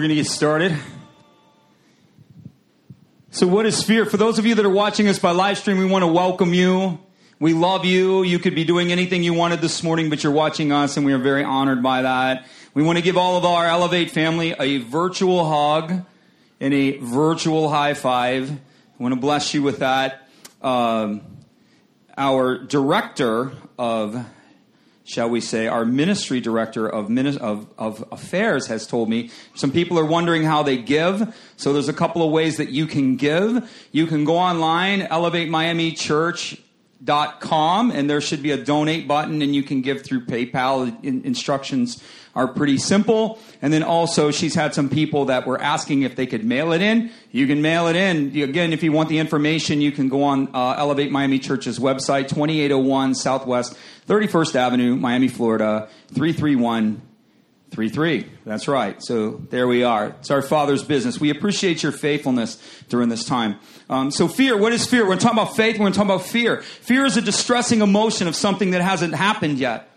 We're going to get started. So, what is fear? For those of you that are watching us by live stream, we want to welcome you. We love you. You could be doing anything you wanted this morning, but you're watching us, and we are very honored by that. We want to give all of our Elevate family a virtual hug and a virtual high five. I want to bless you with that. Um, our director of shall we say, our ministry director of, of, of affairs has told me some people are wondering how they give. So there's a couple of ways that you can give. You can go online, elevatemiamichurch.com, and there should be a donate button, and you can give through PayPal. In- instructions are pretty simple. And then also, she's had some people that were asking if they could mail it in. You can mail it in. Again, if you want the information, you can go on uh, Elevate Miami Church's website, 2801 Southwest 31st Avenue, Miami, Florida, 33133. That's right. So there we are. It's our Father's business. We appreciate your faithfulness during this time. Um, so fear, what is fear? We're talking about faith. We're talking about fear. Fear is a distressing emotion of something that hasn't happened yet.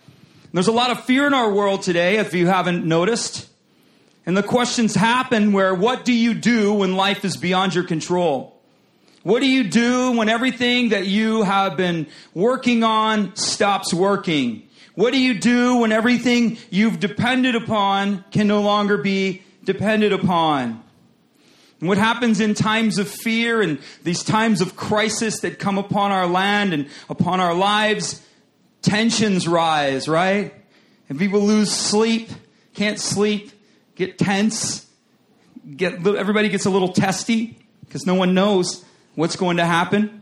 There's a lot of fear in our world today, if you haven't noticed. And the questions happen where what do you do when life is beyond your control? What do you do when everything that you have been working on stops working? What do you do when everything you've depended upon can no longer be depended upon? And what happens in times of fear and these times of crisis that come upon our land and upon our lives? Tensions rise, right? And people lose sleep, can't sleep, get tense, get everybody gets a little testy because no one knows what's going to happen.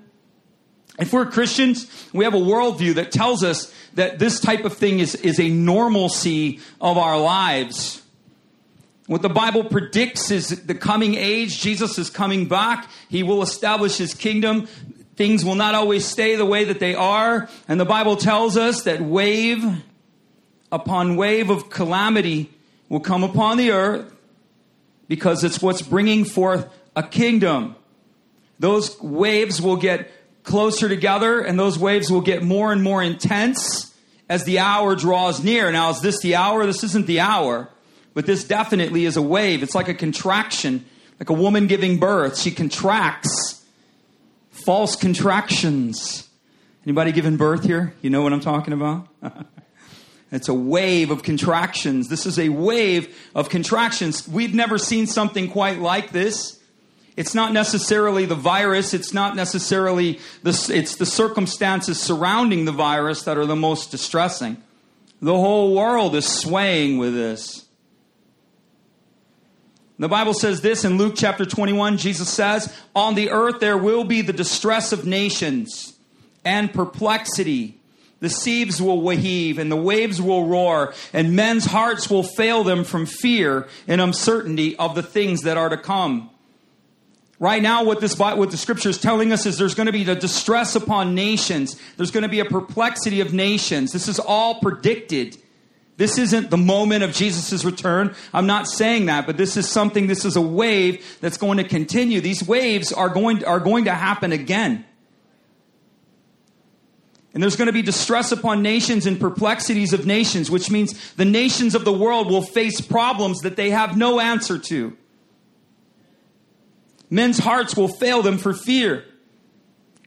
If we're Christians, we have a worldview that tells us that this type of thing is, is a normalcy of our lives. What the Bible predicts is the coming age. Jesus is coming back. He will establish his kingdom. Things will not always stay the way that they are. And the Bible tells us that wave upon wave of calamity will come upon the earth because it's what's bringing forth a kingdom those waves will get closer together and those waves will get more and more intense as the hour draws near. Now, is this the hour? This isn't the hour, but this definitely is a wave. It's like a contraction, like a woman giving birth. She contracts, false contractions. Anybody giving birth here? You know what I'm talking about? It's a wave of contractions. This is a wave of contractions. We've never seen something quite like this. It's not necessarily the virus, it's not necessarily the, it's the circumstances surrounding the virus that are the most distressing. The whole world is swaying with this. The Bible says this in Luke chapter 21. Jesus says, On the earth there will be the distress of nations and perplexity. The seas will heave and the waves will roar, and men's hearts will fail them from fear and uncertainty of the things that are to come. Right now, what this what the scripture is telling us is there's going to be a distress upon nations. There's going to be a perplexity of nations. This is all predicted. This isn't the moment of Jesus' return. I'm not saying that, but this is something, this is a wave that's going to continue. These waves are going, are going to happen again. And there's going to be distress upon nations and perplexities of nations, which means the nations of the world will face problems that they have no answer to. Men's hearts will fail them for fear.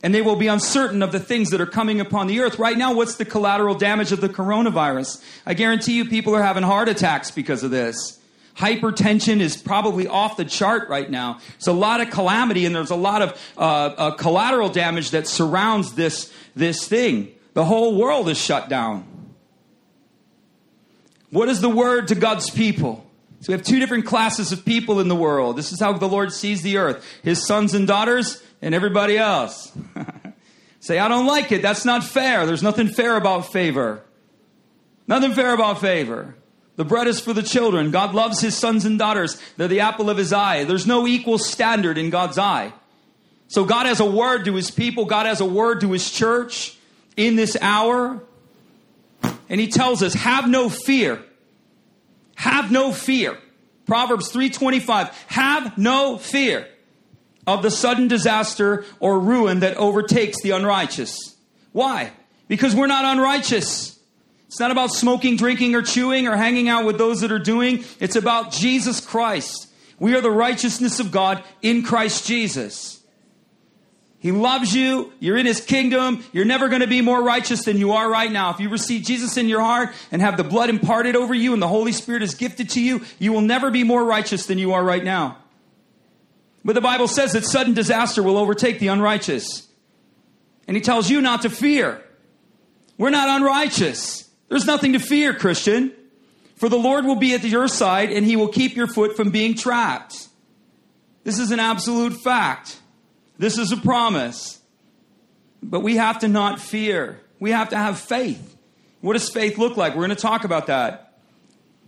And they will be uncertain of the things that are coming upon the earth. Right now, what's the collateral damage of the coronavirus? I guarantee you people are having heart attacks because of this. Hypertension is probably off the chart right now. It's a lot of calamity, and there's a lot of uh, uh, collateral damage that surrounds this, this thing. The whole world is shut down. What is the word to God's people? So we have two different classes of people in the world. This is how the Lord sees the earth his sons and daughters, and everybody else. Say, I don't like it. That's not fair. There's nothing fair about favor. Nothing fair about favor. The bread is for the children. God loves his sons and daughters. They're the apple of his eye. There's no equal standard in God's eye. So God has a word to his people. God has a word to his church in this hour. And he tells us, have no fear. Have no fear. Proverbs 3:25, have no fear of the sudden disaster or ruin that overtakes the unrighteous. Why? Because we're not unrighteous. It's not about smoking, drinking, or chewing or hanging out with those that are doing. It's about Jesus Christ. We are the righteousness of God in Christ Jesus. He loves you. You're in his kingdom. You're never going to be more righteous than you are right now. If you receive Jesus in your heart and have the blood imparted over you and the Holy Spirit is gifted to you, you will never be more righteous than you are right now. But the Bible says that sudden disaster will overtake the unrighteous. And he tells you not to fear. We're not unrighteous. There's nothing to fear, Christian. For the Lord will be at your side and he will keep your foot from being trapped. This is an absolute fact. This is a promise. But we have to not fear. We have to have faith. What does faith look like? We're going to talk about that.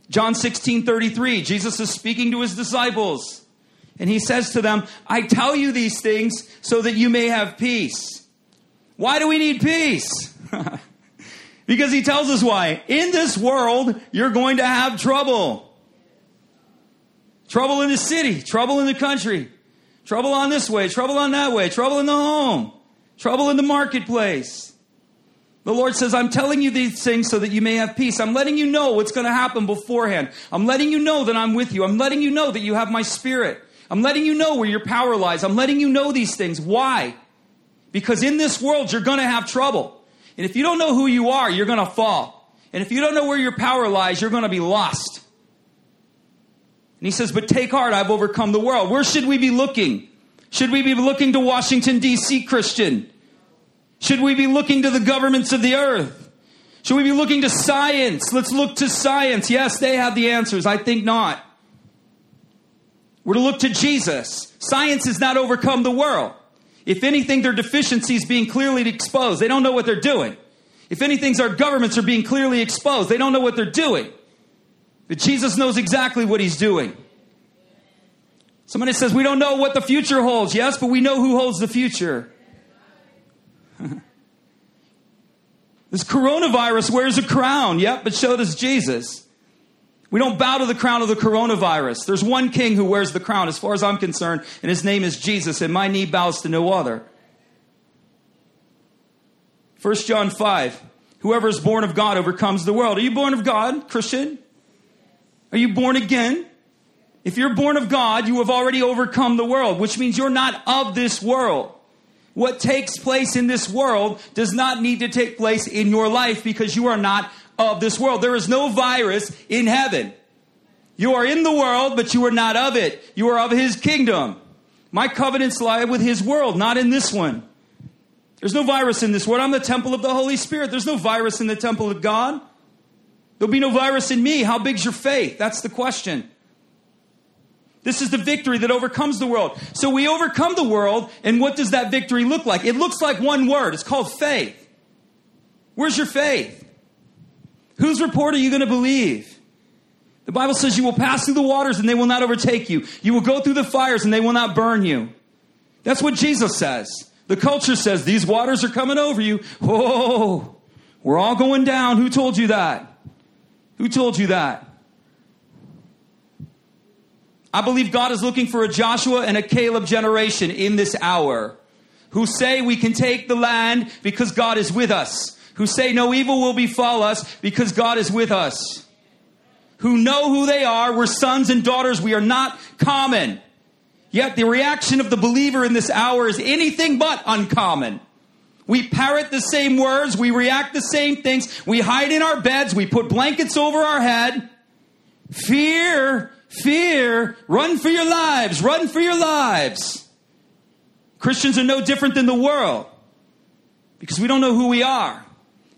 John 16 33, Jesus is speaking to his disciples. And he says to them, I tell you these things so that you may have peace. Why do we need peace? because he tells us why. In this world, you're going to have trouble. Trouble in the city, trouble in the country, trouble on this way, trouble on that way, trouble in the home, trouble in the marketplace. The Lord says, I'm telling you these things so that you may have peace. I'm letting you know what's going to happen beforehand. I'm letting you know that I'm with you. I'm letting you know that you have my spirit. I'm letting you know where your power lies. I'm letting you know these things. Why? Because in this world, you're going to have trouble. And if you don't know who you are, you're going to fall. And if you don't know where your power lies, you're going to be lost. He says, But take heart, I've overcome the world. Where should we be looking? Should we be looking to Washington, D.C., Christian? Should we be looking to the governments of the earth? Should we be looking to science? Let's look to science. Yes, they have the answers. I think not. We're to look to Jesus. Science has not overcome the world. If anything, their deficiencies being clearly exposed. They don't know what they're doing. If anything, our governments are being clearly exposed. They don't know what they're doing. But Jesus knows exactly what he's doing. Somebody says, We don't know what the future holds. Yes, but we know who holds the future. this coronavirus wears a crown. Yep, but so does Jesus. We don't bow to the crown of the coronavirus. There's one king who wears the crown, as far as I'm concerned, and his name is Jesus, and my knee bows to no other. 1 John 5 Whoever is born of God overcomes the world. Are you born of God, Christian? Are you born again? If you're born of God, you have already overcome the world, which means you're not of this world. What takes place in this world does not need to take place in your life because you are not of this world. There is no virus in heaven. You are in the world, but you are not of it. You are of his kingdom. My covenants lie with his world, not in this one. There's no virus in this world. I'm the temple of the Holy Spirit. There's no virus in the temple of God. There'll be no virus in me. How big's your faith? That's the question. This is the victory that overcomes the world. So we overcome the world, and what does that victory look like? It looks like one word. It's called faith. Where's your faith? Whose report are you going to believe? The Bible says you will pass through the waters and they will not overtake you. You will go through the fires and they will not burn you. That's what Jesus says. The culture says these waters are coming over you. Oh, we're all going down. Who told you that? Who told you that? I believe God is looking for a Joshua and a Caleb generation in this hour who say we can take the land because God is with us who say no evil will befall us because God is with us, who know who they are. We're sons and daughters. We are not common. Yet the reaction of the believer in this hour is anything but uncommon. We parrot the same words. We react the same things. We hide in our beds. We put blankets over our head. Fear, fear, run for your lives, run for your lives. Christians are no different than the world because we don't know who we are.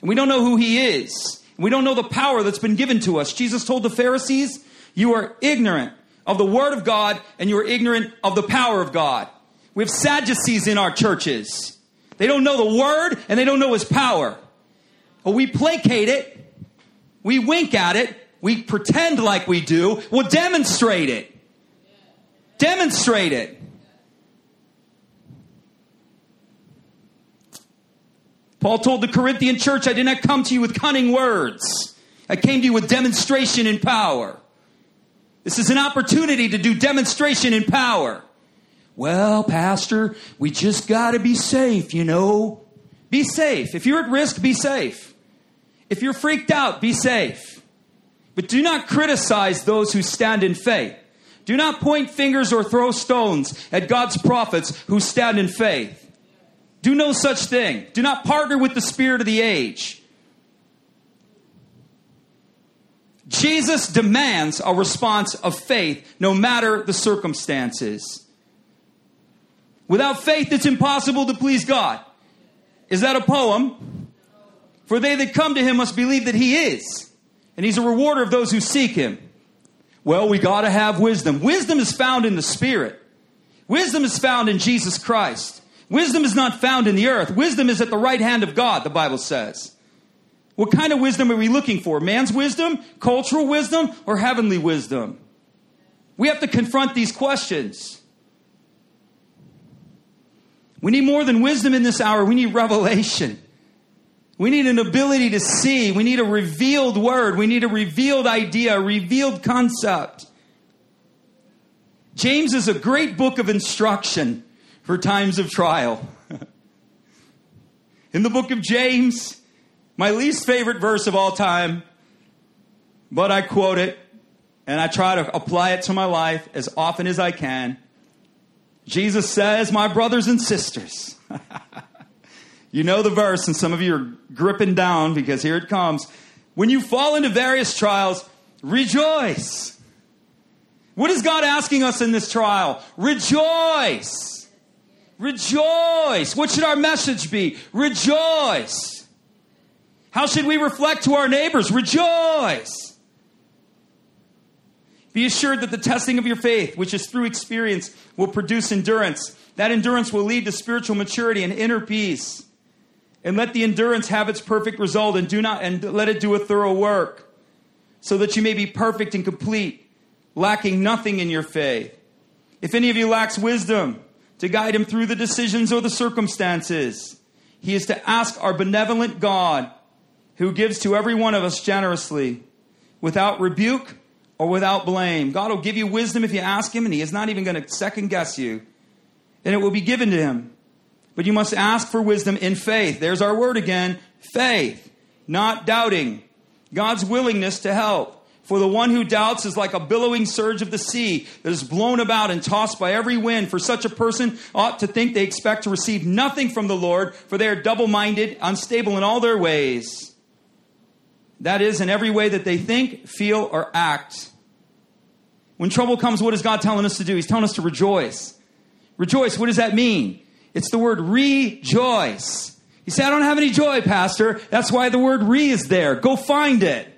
And we don't know who he is. We don't know the power that's been given to us. Jesus told the Pharisees, You are ignorant of the Word of God and you are ignorant of the power of God. We have Sadducees in our churches. They don't know the Word and they don't know His power. We placate it, we wink at it, We pretend like we do. Well, demonstrate it. Demonstrate it. Paul told the Corinthian church, I did not come to you with cunning words. I came to you with demonstration and power. This is an opportunity to do demonstration and power. Well, Pastor, we just got to be safe, you know. Be safe. If you're at risk, be safe. If you're freaked out, be safe. But do not criticize those who stand in faith. Do not point fingers or throw stones at God's prophets who stand in faith. Do no such thing. Do not partner with the spirit of the age. Jesus demands a response of faith no matter the circumstances. Without faith, it's impossible to please God. Is that a poem? For they that come to him must believe that he is, and he's a rewarder of those who seek him. Well, we got to have wisdom. Wisdom is found in the Spirit, wisdom is found in Jesus Christ. Wisdom is not found in the earth. Wisdom is at the right hand of God, the Bible says. What kind of wisdom are we looking for? Man's wisdom, cultural wisdom, or heavenly wisdom? We have to confront these questions. We need more than wisdom in this hour. We need revelation. We need an ability to see. We need a revealed word. We need a revealed idea, a revealed concept. James is a great book of instruction for times of trial. in the book of James, my least favorite verse of all time, but I quote it and I try to apply it to my life as often as I can. Jesus says, My brothers and sisters, you know the verse, and some of you are gripping down because here it comes. When you fall into various trials, rejoice. What is God asking us in this trial? Rejoice. Rejoice. What should our message be? Rejoice. How should we reflect to our neighbors? Rejoice. Be assured that the testing of your faith, which is through experience, will produce endurance. That endurance will lead to spiritual maturity and inner peace. And let the endurance have its perfect result and do not and let it do a thorough work, so that you may be perfect and complete, lacking nothing in your faith. If any of you lacks wisdom to guide him through the decisions or the circumstances, he is to ask our benevolent God, who gives to every one of us generously, without rebuke or without blame. God will give you wisdom if you ask Him, and He is not even going to second guess you. And it will be given to Him. But you must ask for wisdom in faith. There's our word again faith, not doubting. God's willingness to help. For the one who doubts is like a billowing surge of the sea that is blown about and tossed by every wind. For such a person ought to think they expect to receive nothing from the Lord, for they are double minded, unstable in all their ways. That is, in every way that they think, feel, or act. When trouble comes, what is God telling us to do? He's telling us to rejoice. Rejoice, what does that mean? It's the word rejoice. You say, I don't have any joy, Pastor. That's why the word re is there. Go find it.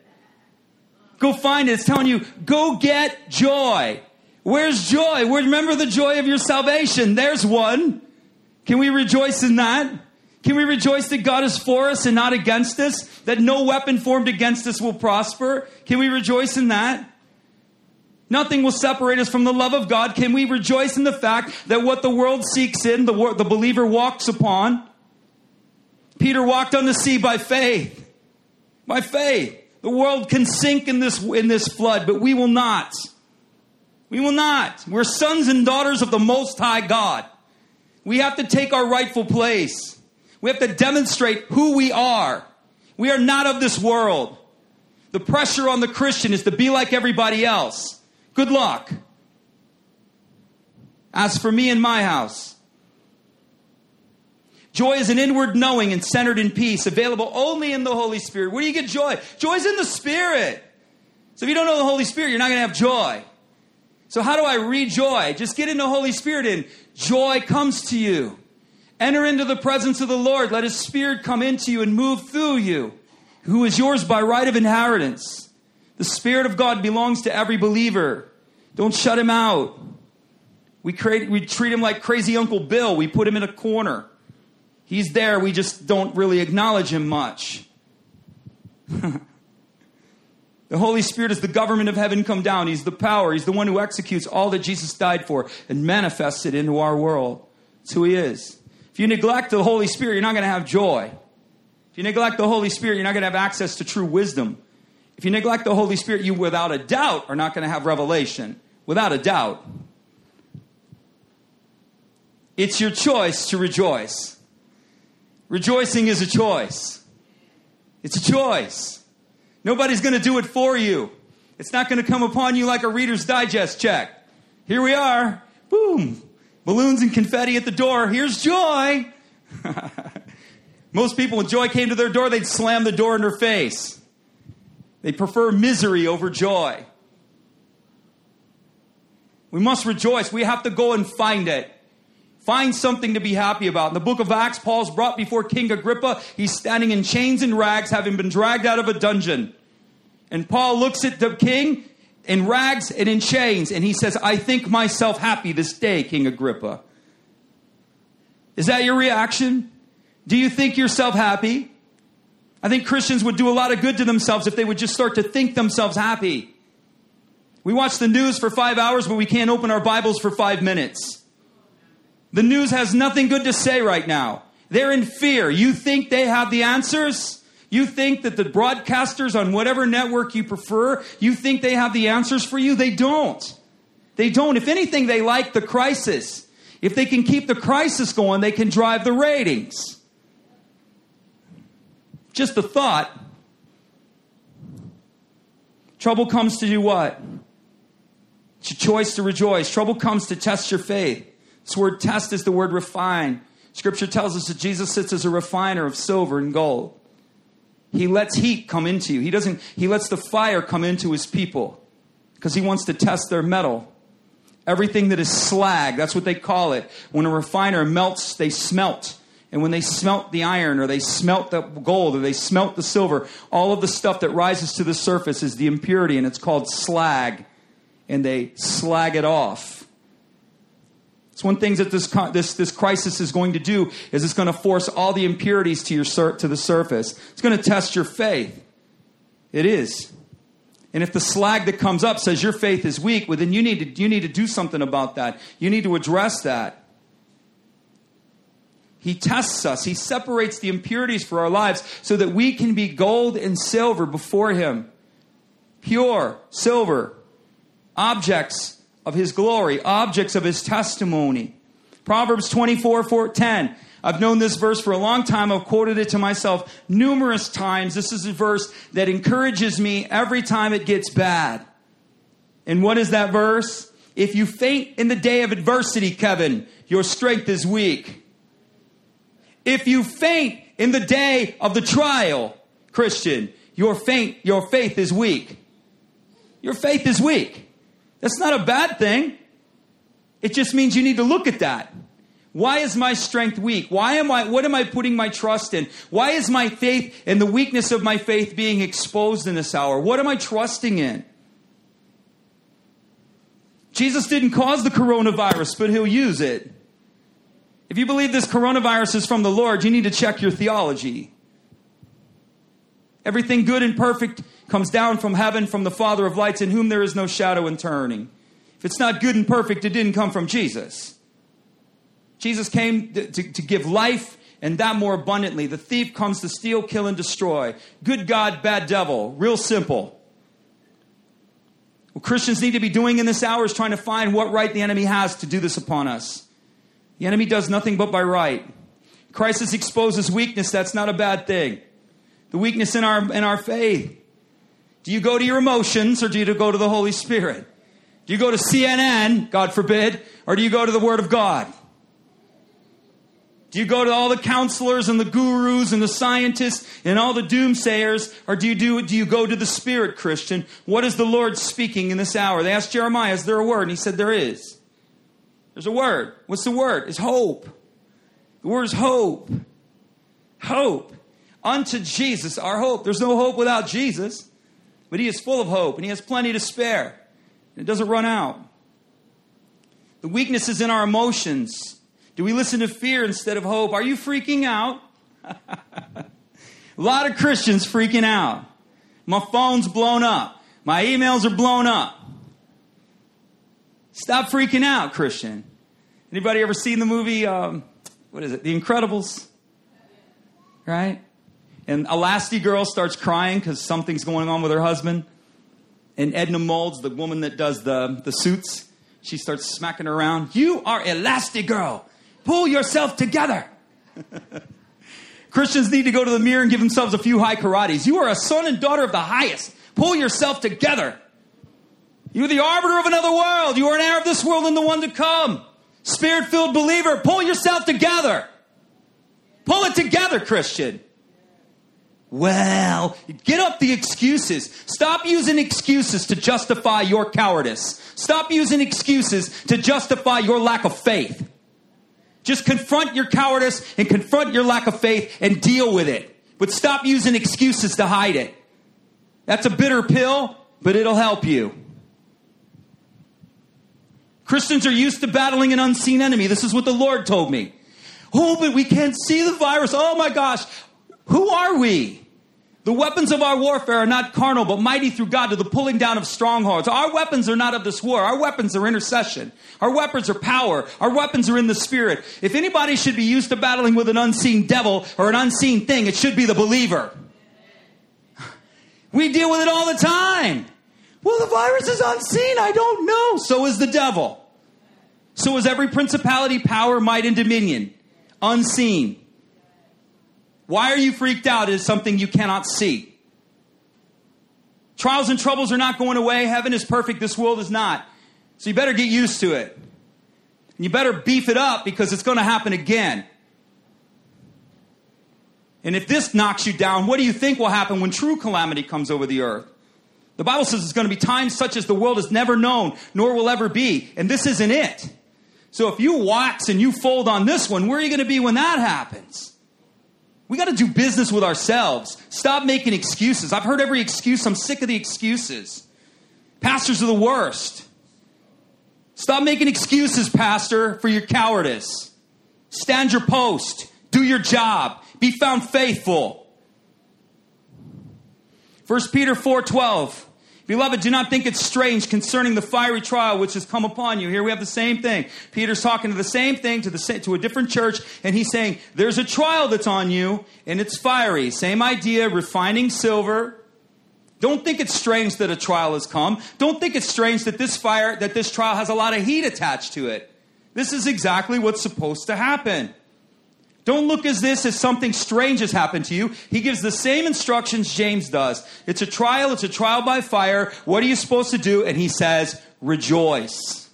Go find it. It's telling you, go get joy. Where's joy? Remember the joy of your salvation. There's one. Can we rejoice in that? Can we rejoice that God is for us and not against us? That no weapon formed against us will prosper? Can we rejoice in that? Nothing will separate us from the love of God. Can we rejoice in the fact that what the world seeks in, the, the believer walks upon? Peter walked on the sea by faith. By faith. The world can sink in this, in this flood, but we will not. We will not. We're sons and daughters of the Most High God. We have to take our rightful place. We have to demonstrate who we are. We are not of this world. The pressure on the Christian is to be like everybody else. Good luck. As for me and my house, joy is an inward knowing and centered in peace, available only in the Holy Spirit. Where do you get joy? Joy is in the Spirit. So if you don't know the Holy Spirit, you're not going to have joy. So how do I read joy? Just get in the Holy Spirit and joy comes to you. Enter into the presence of the Lord. Let His Spirit come into you and move through you, who is yours by right of inheritance. The Spirit of God belongs to every believer. Don't shut him out. We, create, we treat him like crazy Uncle Bill. We put him in a corner. He's there. We just don't really acknowledge him much. The Holy Spirit is the government of heaven come down. He's the power. He's the one who executes all that Jesus died for and manifests it into our world. That's who He is. You neglect the Holy Spirit, you're not going to have joy. If you neglect the Holy Spirit, you're not going to have access to true wisdom. If you neglect the Holy Spirit, you without a doubt are not going to have revelation. Without a doubt. It's your choice to rejoice. Rejoicing is a choice. It's a choice. Nobody's going to do it for you. It's not going to come upon you like a Reader's Digest check. Here we are. Boom. Balloons and confetti at the door. Here's joy. Most people, when joy came to their door, they'd slam the door in their face. They prefer misery over joy. We must rejoice. We have to go and find it. Find something to be happy about. In the book of Acts, Paul's brought before King Agrippa. He's standing in chains and rags, having been dragged out of a dungeon. And Paul looks at the king in rags and in chains, and he says, I think myself happy this day, King Agrippa. Is that your reaction? Do you think yourself happy? I think Christians would do a lot of good to themselves if they would just start to think themselves happy. We watch the news for five hours, but we can't open our Bibles for five minutes. The news has nothing good to say right now. They're in fear. You think they have the answers? You think that the broadcasters on whatever network you prefer, you think they have the answers for you? They don't. They don't. If anything, they like the crisis. If they can keep the crisis going, they can drive the ratings. Just a thought. Trouble comes to do what? It's your choice to rejoice. Trouble comes to test your faith. This word test is the word refine. Scripture tells us that Jesus sits as a refiner of silver and gold. He lets heat come into you. He doesn't, he lets the fire come into his people because he wants to test their metal. Everything that is slag, that's what they call it. When a refiner melts, they smelt. And when they smelt the iron or they smelt the gold or they smelt the silver, all of the stuff that rises to the surface is the impurity and it's called slag. And they slag it off. It's one thing that this, this, this crisis is going to do is it's going to force all the impurities to, your, to the surface. It's going to test your faith. It is. And if the slag that comes up says your faith is weak, well, then you need to, you need to do something about that. You need to address that. He tests us. He separates the impurities for our lives so that we can be gold and silver before Him. Pure, silver, objects of His glory, objects of His testimony. Proverbs 24, 4, 10. I've known this verse for a long time. I've quoted it to myself numerous times. This is a verse that encourages me every time it gets bad. And what is that verse? If you faint in the day of adversity, Kevin, your strength is weak. If you faint in the day of the trial, Christian, your faint, your faith is weak. Your faith is weak. That's not a bad thing. It just means you need to look at that. Why is my strength weak? Why am I, what am I putting my trust in? Why is my faith and the weakness of my faith being exposed in this hour? What am I trusting in? Jesus didn't cause the coronavirus, but he'll use it. If you believe this coronavirus is from the Lord, you need to check your theology. Everything good and perfect comes down from heaven from the Father of lights, in whom there is no shadow in turning. If it's not good and perfect, it didn't come from Jesus. Jesus came to, to, to give life and that more abundantly. The thief comes to steal, kill, and destroy. Good God, bad devil. Real simple. What Christians need to be doing in this hour is trying to find what right the enemy has to do this upon us. The enemy does nothing but by right. Crisis exposes weakness. That's not a bad thing. The weakness in our, in our faith. Do you go to your emotions or do you go to the Holy Spirit? Do you go to CNN, God forbid, or do you go to the Word of God? Do you go to all the counselors and the gurus and the scientists and all the doomsayers, or do you do do you go to the Spirit, Christian? What is the Lord speaking in this hour? They asked Jeremiah, "Is there a word?" And he said, "There is." There's a word. What's the word? It's hope. The word is hope. Hope. Unto Jesus, our hope. There's no hope without Jesus, but He is full of hope and He has plenty to spare. It doesn't run out. The weakness is in our emotions. Do we listen to fear instead of hope? Are you freaking out? a lot of Christians freaking out. My phone's blown up. My emails are blown up. Stop freaking out, Christian. Anybody ever seen the movie, um, what is it, The Incredibles? Right? And Elastigirl starts crying because something's going on with her husband. And Edna Mode, the woman that does the, the suits, she starts smacking her around. You are Elastigirl. Pull yourself together. Christians need to go to the mirror and give themselves a few high karates. You are a son and daughter of the highest. Pull yourself together. You're the arbiter of another world. You are an heir of this world and the one to come. Spirit filled believer, pull yourself together. Pull it together, Christian. Well, get up the excuses. Stop using excuses to justify your cowardice. Stop using excuses to justify your lack of faith. Just confront your cowardice and confront your lack of faith and deal with it. But stop using excuses to hide it. That's a bitter pill, but it'll help you. Christians are used to battling an unseen enemy. This is what the Lord told me. Oh, but we can't see the virus. Oh my gosh. Who are we? The weapons of our warfare are not carnal, but mighty through God to the pulling down of strongholds. Our weapons are not of this war. Our weapons are intercession. Our weapons are power. Our weapons are in the spirit. If anybody should be used to battling with an unseen devil or an unseen thing, it should be the believer. We deal with it all the time. Well, the virus is unseen. I don't know. So is the devil. So is every principality, power, might, and dominion. Unseen. Why are you freaked out? It is something you cannot see. Trials and troubles are not going away. Heaven is perfect. This world is not. So you better get used to it. And you better beef it up because it's going to happen again. And if this knocks you down, what do you think will happen when true calamity comes over the earth? The Bible says it's going to be times such as the world has never known, nor will ever be. And this isn't it. So if you wax and you fold on this one, where are you going to be when that happens? We got to do business with ourselves. Stop making excuses. I've heard every excuse. I'm sick of the excuses. Pastors are the worst. Stop making excuses, Pastor, for your cowardice. Stand your post. Do your job. Be found faithful. 1 Peter 4:12 Beloved, do not think it's strange concerning the fiery trial which has come upon you. Here we have the same thing. Peter's talking to the same thing to, the, to a different church, and he's saying, There's a trial that's on you, and it's fiery. Same idea, refining silver. Don't think it's strange that a trial has come. Don't think it's strange that this fire, that this trial has a lot of heat attached to it. This is exactly what's supposed to happen. Don't look at this as something strange has happened to you. He gives the same instructions James does. It's a trial, it's a trial by fire. What are you supposed to do? And he says, rejoice.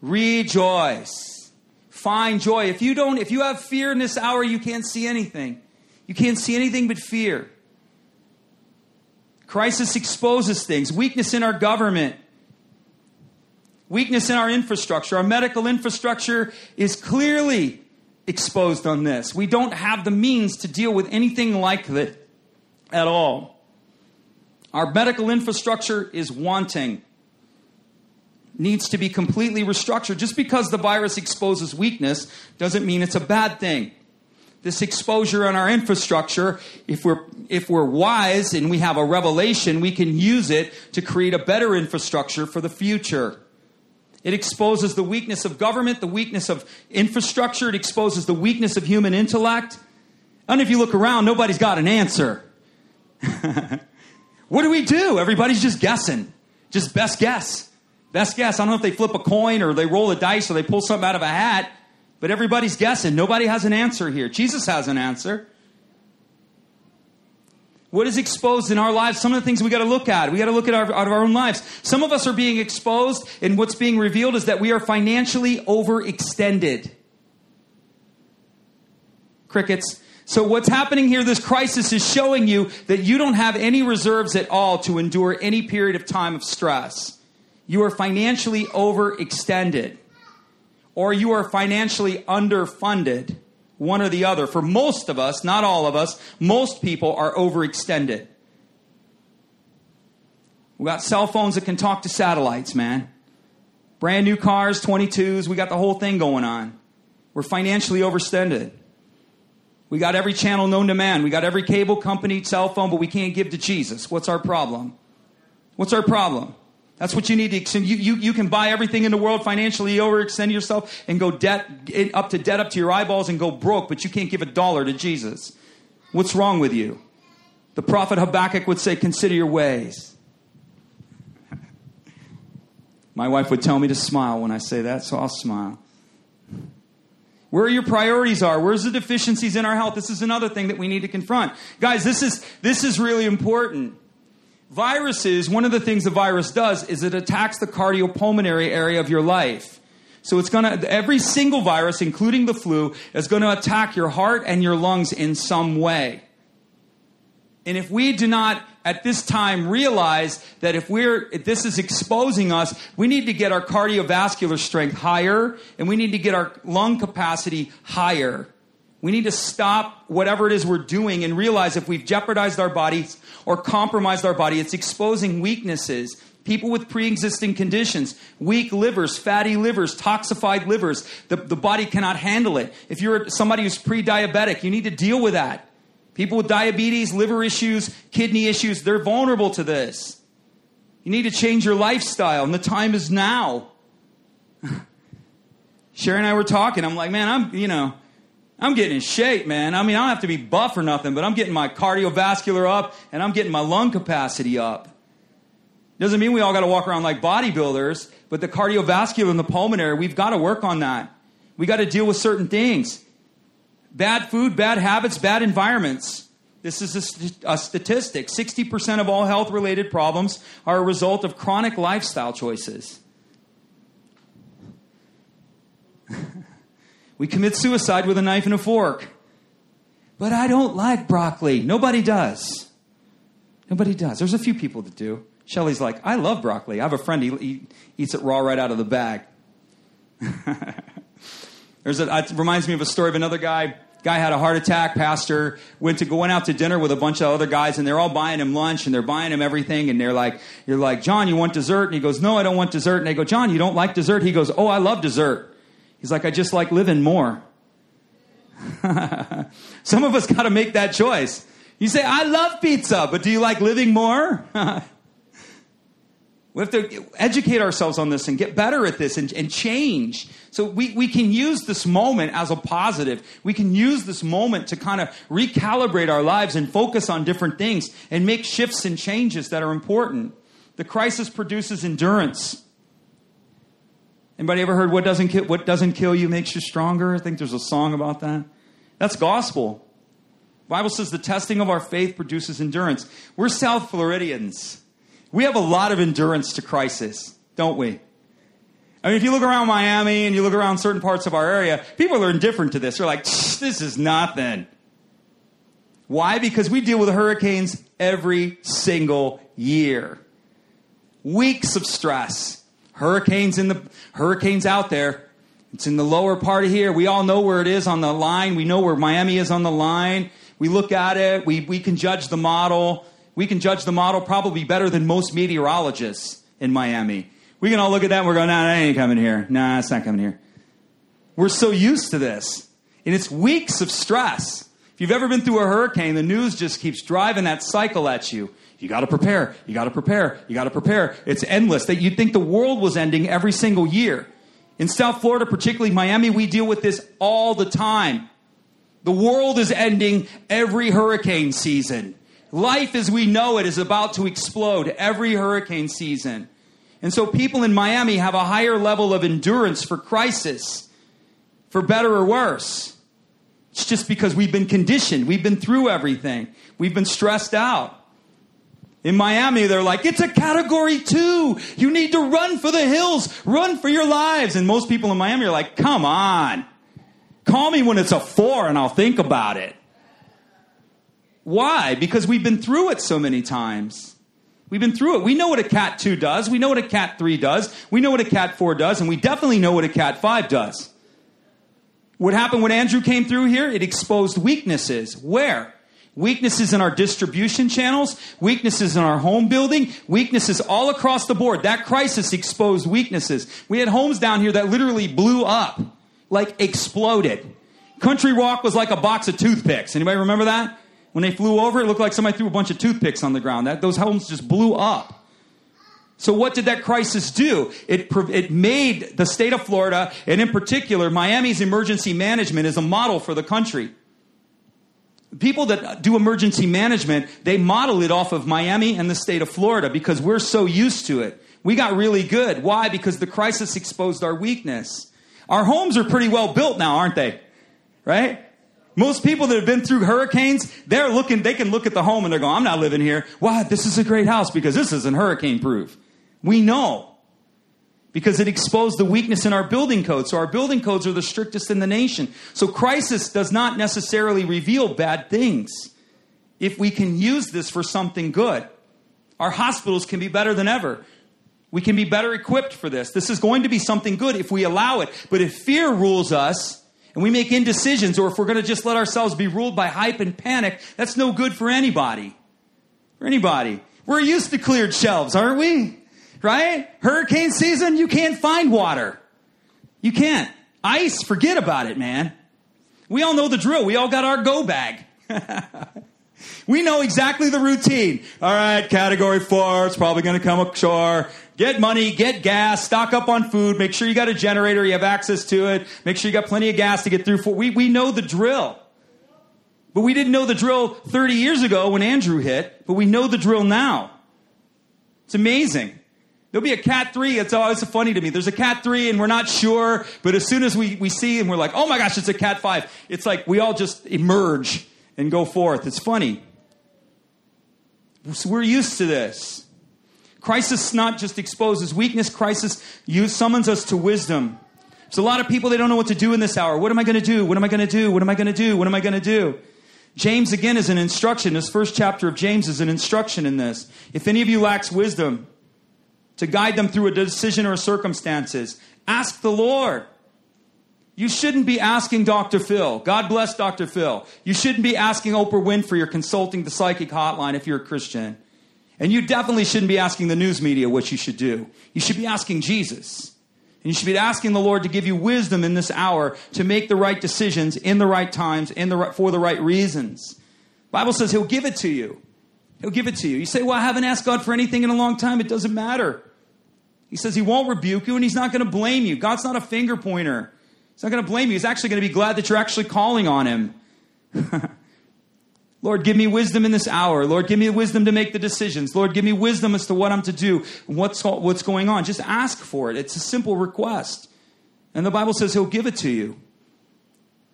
Rejoice. Find joy. If you don't, if you have fear in this hour, you can't see anything. You can't see anything but fear. Crisis exposes things. Weakness in our government. Weakness in our infrastructure. Our medical infrastructure is clearly exposed on this. We don't have the means to deal with anything like that at all. Our medical infrastructure is wanting, needs to be completely restructured. Just because the virus exposes weakness doesn't mean it's a bad thing. This exposure on our infrastructure, if we're, if we're wise and we have a revelation, we can use it to create a better infrastructure for the future. It exposes the weakness of government, the weakness of infrastructure. It exposes the weakness of human intellect. And if you look around, nobody's got an answer. what do we do? Everybody's just guessing. Just best guess. Best guess. I don't know if they flip a coin or they roll a dice or they pull something out of a hat, but everybody's guessing. Nobody has an answer here. Jesus has an answer. What is exposed in our lives? Some of the things we got to look at. We got to look at our, out of our own lives. Some of us are being exposed, and what's being revealed is that we are financially overextended. Crickets. So, what's happening here, this crisis is showing you that you don't have any reserves at all to endure any period of time of stress. You are financially overextended, or you are financially underfunded one or the other. For most of us, not all of us, most people are overextended. We got cell phones that can talk to satellites, man. Brand new cars, 22s, we got the whole thing going on. We're financially overextended. We got every channel known to man. We got every cable company, cell phone, but we can't give to Jesus. What's our problem? What's our problem? That's what you need to extend. You, you, you can buy everything in the world financially, overextend yourself, and go debt up to debt up to your eyeballs and go broke, but you can't give a dollar to Jesus. What's wrong with you? The prophet Habakkuk would say, Consider your ways. My wife would tell me to smile when I say that, so I'll smile. Where your priorities are, where's the deficiencies in our health? This is another thing that we need to confront. Guys, this is this is really important. Viruses, one of the things the virus does is it attacks the cardiopulmonary area of your life. So it's going to, every single virus, including the flu, is going to attack your heart and your lungs in some way. And if we do not at this time realize that if we're if this is exposing us, we need to get our cardiovascular strength higher and we need to get our lung capacity higher. We need to stop whatever it is we're doing and realize if we've jeopardized our bodies or compromised our body, it's exposing weaknesses. People with pre existing conditions, weak livers, fatty livers, toxified livers, the, the body cannot handle it. If you're somebody who's pre diabetic, you need to deal with that. People with diabetes, liver issues, kidney issues, they're vulnerable to this. You need to change your lifestyle, and the time is now. Sherry and I were talking. I'm like, man, I'm, you know, I'm getting in shape, man. I mean, I don't have to be buff or nothing, but I'm getting my cardiovascular up and I'm getting my lung capacity up. Doesn't mean we all got to walk around like bodybuilders, but the cardiovascular and the pulmonary, we've got to work on that. We got to deal with certain things. Bad food, bad habits, bad environments. This is a, st- a statistic. 60% of all health related problems are a result of chronic lifestyle choices. We commit suicide with a knife and a fork. But I don't like broccoli. Nobody does. Nobody does. There's a few people that do. Shelly's like, I love broccoli. I have a friend, he, he eats it raw right out of the bag. There's a, it reminds me of a story of another guy. Guy had a heart attack. Pastor went to going out to dinner with a bunch of other guys, and they're all buying him lunch and they're buying him everything. And they're like, "You're like John, you want dessert?" And he goes, "No, I don't want dessert." And they go, "John, you don't like dessert?" He goes, "Oh, I love dessert." He's like, "I just like living more." Some of us got to make that choice. You say, "I love pizza," but do you like living more? We have to educate ourselves on this and get better at this and, and, change. So we, we can use this moment as a positive. We can use this moment to kind of recalibrate our lives and focus on different things and make shifts and changes that are important. The crisis produces endurance. Anybody ever heard what doesn't kill, what doesn't kill you makes you stronger? I think there's a song about that. That's gospel. The Bible says the testing of our faith produces endurance. We're South Floridians. We have a lot of endurance to crisis, don't we? I mean, if you look around Miami and you look around certain parts of our area, people are indifferent to this. They're like, this is nothing. Why? Because we deal with hurricanes every single year. Weeks of stress. Hurricanes in the hurricanes out there. It's in the lower part of here. We all know where it is on the line. We know where Miami is on the line. We look at it. We, we can judge the model we can judge the model probably better than most meteorologists in Miami. We can all look at that and we're going, nah, that ain't coming here. Nah, it's not coming here. We're so used to this. And it's weeks of stress. If you've ever been through a hurricane, the news just keeps driving that cycle at you. You got to prepare. You got to prepare. You got to prepare. It's endless. That you'd think the world was ending every single year. In South Florida, particularly Miami, we deal with this all the time. The world is ending every hurricane season. Life as we know it is about to explode every hurricane season. And so people in Miami have a higher level of endurance for crisis, for better or worse. It's just because we've been conditioned, we've been through everything, we've been stressed out. In Miami, they're like, it's a category two. You need to run for the hills, run for your lives. And most people in Miami are like, come on. Call me when it's a four and I'll think about it. Why? Because we've been through it so many times. We've been through it. We know what a Cat 2 does. We know what a Cat 3 does. We know what a Cat 4 does. And we definitely know what a Cat 5 does. What happened when Andrew came through here? It exposed weaknesses. Where? Weaknesses in our distribution channels, weaknesses in our home building, weaknesses all across the board. That crisis exposed weaknesses. We had homes down here that literally blew up, like exploded. Country Walk was like a box of toothpicks. Anybody remember that? When they flew over, it looked like somebody threw a bunch of toothpicks on the ground. That, those homes just blew up. So what did that crisis do? It, it made the state of Florida, and in particular, Miami's emergency management is a model for the country. People that do emergency management, they model it off of Miami and the state of Florida because we're so used to it. We got really good. Why? Because the crisis exposed our weakness. Our homes are pretty well built now, aren't they? Right? Most people that have been through hurricanes, they're looking, they can look at the home and they're going, I'm not living here. Why? This is a great house because this isn't hurricane proof. We know because it exposed the weakness in our building codes. So our building codes are the strictest in the nation. So crisis does not necessarily reveal bad things if we can use this for something good. Our hospitals can be better than ever. We can be better equipped for this. This is going to be something good if we allow it. But if fear rules us and we make indecisions, or if we're going to just let ourselves be ruled by hype and panic, that's no good for anybody. For anybody. We're used to cleared shelves, aren't we? Right? Hurricane season, you can't find water. You can't. Ice, forget about it, man. We all know the drill. We all got our go bag. we know exactly the routine. All right, category four, it's probably going to come ashore. Get money, get gas, stock up on food, make sure you got a generator, you have access to it, make sure you got plenty of gas to get through. We, we know the drill. But we didn't know the drill 30 years ago when Andrew hit, but we know the drill now. It's amazing. There'll be a cat three. It's uh, always funny to me. There's a cat three and we're not sure, but as soon as we, we see and we're like, oh my gosh, it's a cat five, it's like we all just emerge and go forth. It's funny. So we're used to this. Crisis not just exposes weakness, crisis use, summons us to wisdom. There's a lot of people, they don't know what to do in this hour. What am I going to do? What am I going to do? What am I going to do? What am I going to do? James, again, is an instruction. This first chapter of James is an instruction in this. If any of you lacks wisdom, to guide them through a decision or circumstances. Ask the Lord. You shouldn't be asking Dr. Phil. God bless Dr. Phil. You shouldn't be asking Oprah Winfrey or consulting the psychic hotline if you're a Christian. And you definitely shouldn't be asking the news media what you should do. You should be asking Jesus. And you should be asking the Lord to give you wisdom in this hour to make the right decisions in the right times in the right, for the right reasons. Bible says he'll give it to you. He'll give it to you. You say, Well, I haven't asked God for anything in a long time. It doesn't matter. He says He won't rebuke you and He's not going to blame you. God's not a finger pointer. He's not going to blame you. He's actually going to be glad that you're actually calling on Him. Lord, give me wisdom in this hour. Lord, give me wisdom to make the decisions. Lord, give me wisdom as to what I'm to do, what's, what's going on. Just ask for it. It's a simple request. And the Bible says He'll give it to you.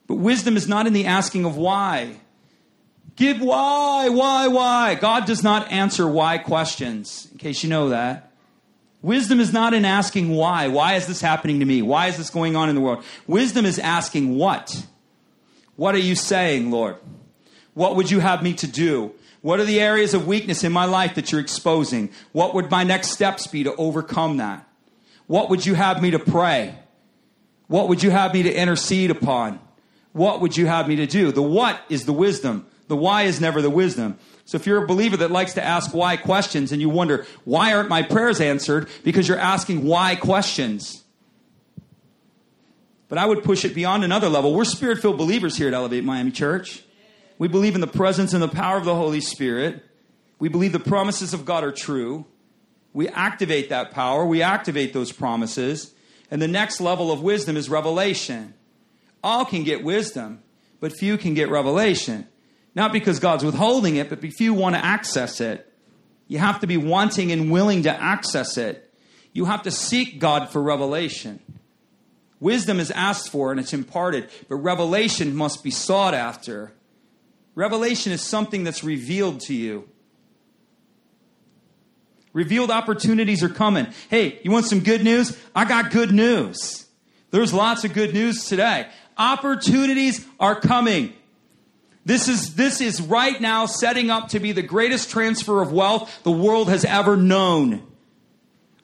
But wisdom is not in the asking of why. Give why, why, why. God does not answer why questions, in case you know that. Wisdom is not in asking why. Why is this happening to me? Why is this going on in the world? Wisdom is asking what? What are you saying, Lord? What would you have me to do? What are the areas of weakness in my life that you're exposing? What would my next steps be to overcome that? What would you have me to pray? What would you have me to intercede upon? What would you have me to do? The what is the wisdom. The why is never the wisdom. So if you're a believer that likes to ask why questions and you wonder, why aren't my prayers answered? Because you're asking why questions. But I would push it beyond another level. We're spirit filled believers here at Elevate Miami Church. We believe in the presence and the power of the Holy Spirit. We believe the promises of God are true. We activate that power, we activate those promises. And the next level of wisdom is revelation. All can get wisdom, but few can get revelation. Not because God's withholding it, but if you want to access it, you have to be wanting and willing to access it. You have to seek God for revelation. Wisdom is asked for and it's imparted, but revelation must be sought after. Revelation is something that's revealed to you. Revealed opportunities are coming. Hey, you want some good news? I got good news. There's lots of good news today. Opportunities are coming. This is, this is right now setting up to be the greatest transfer of wealth the world has ever known.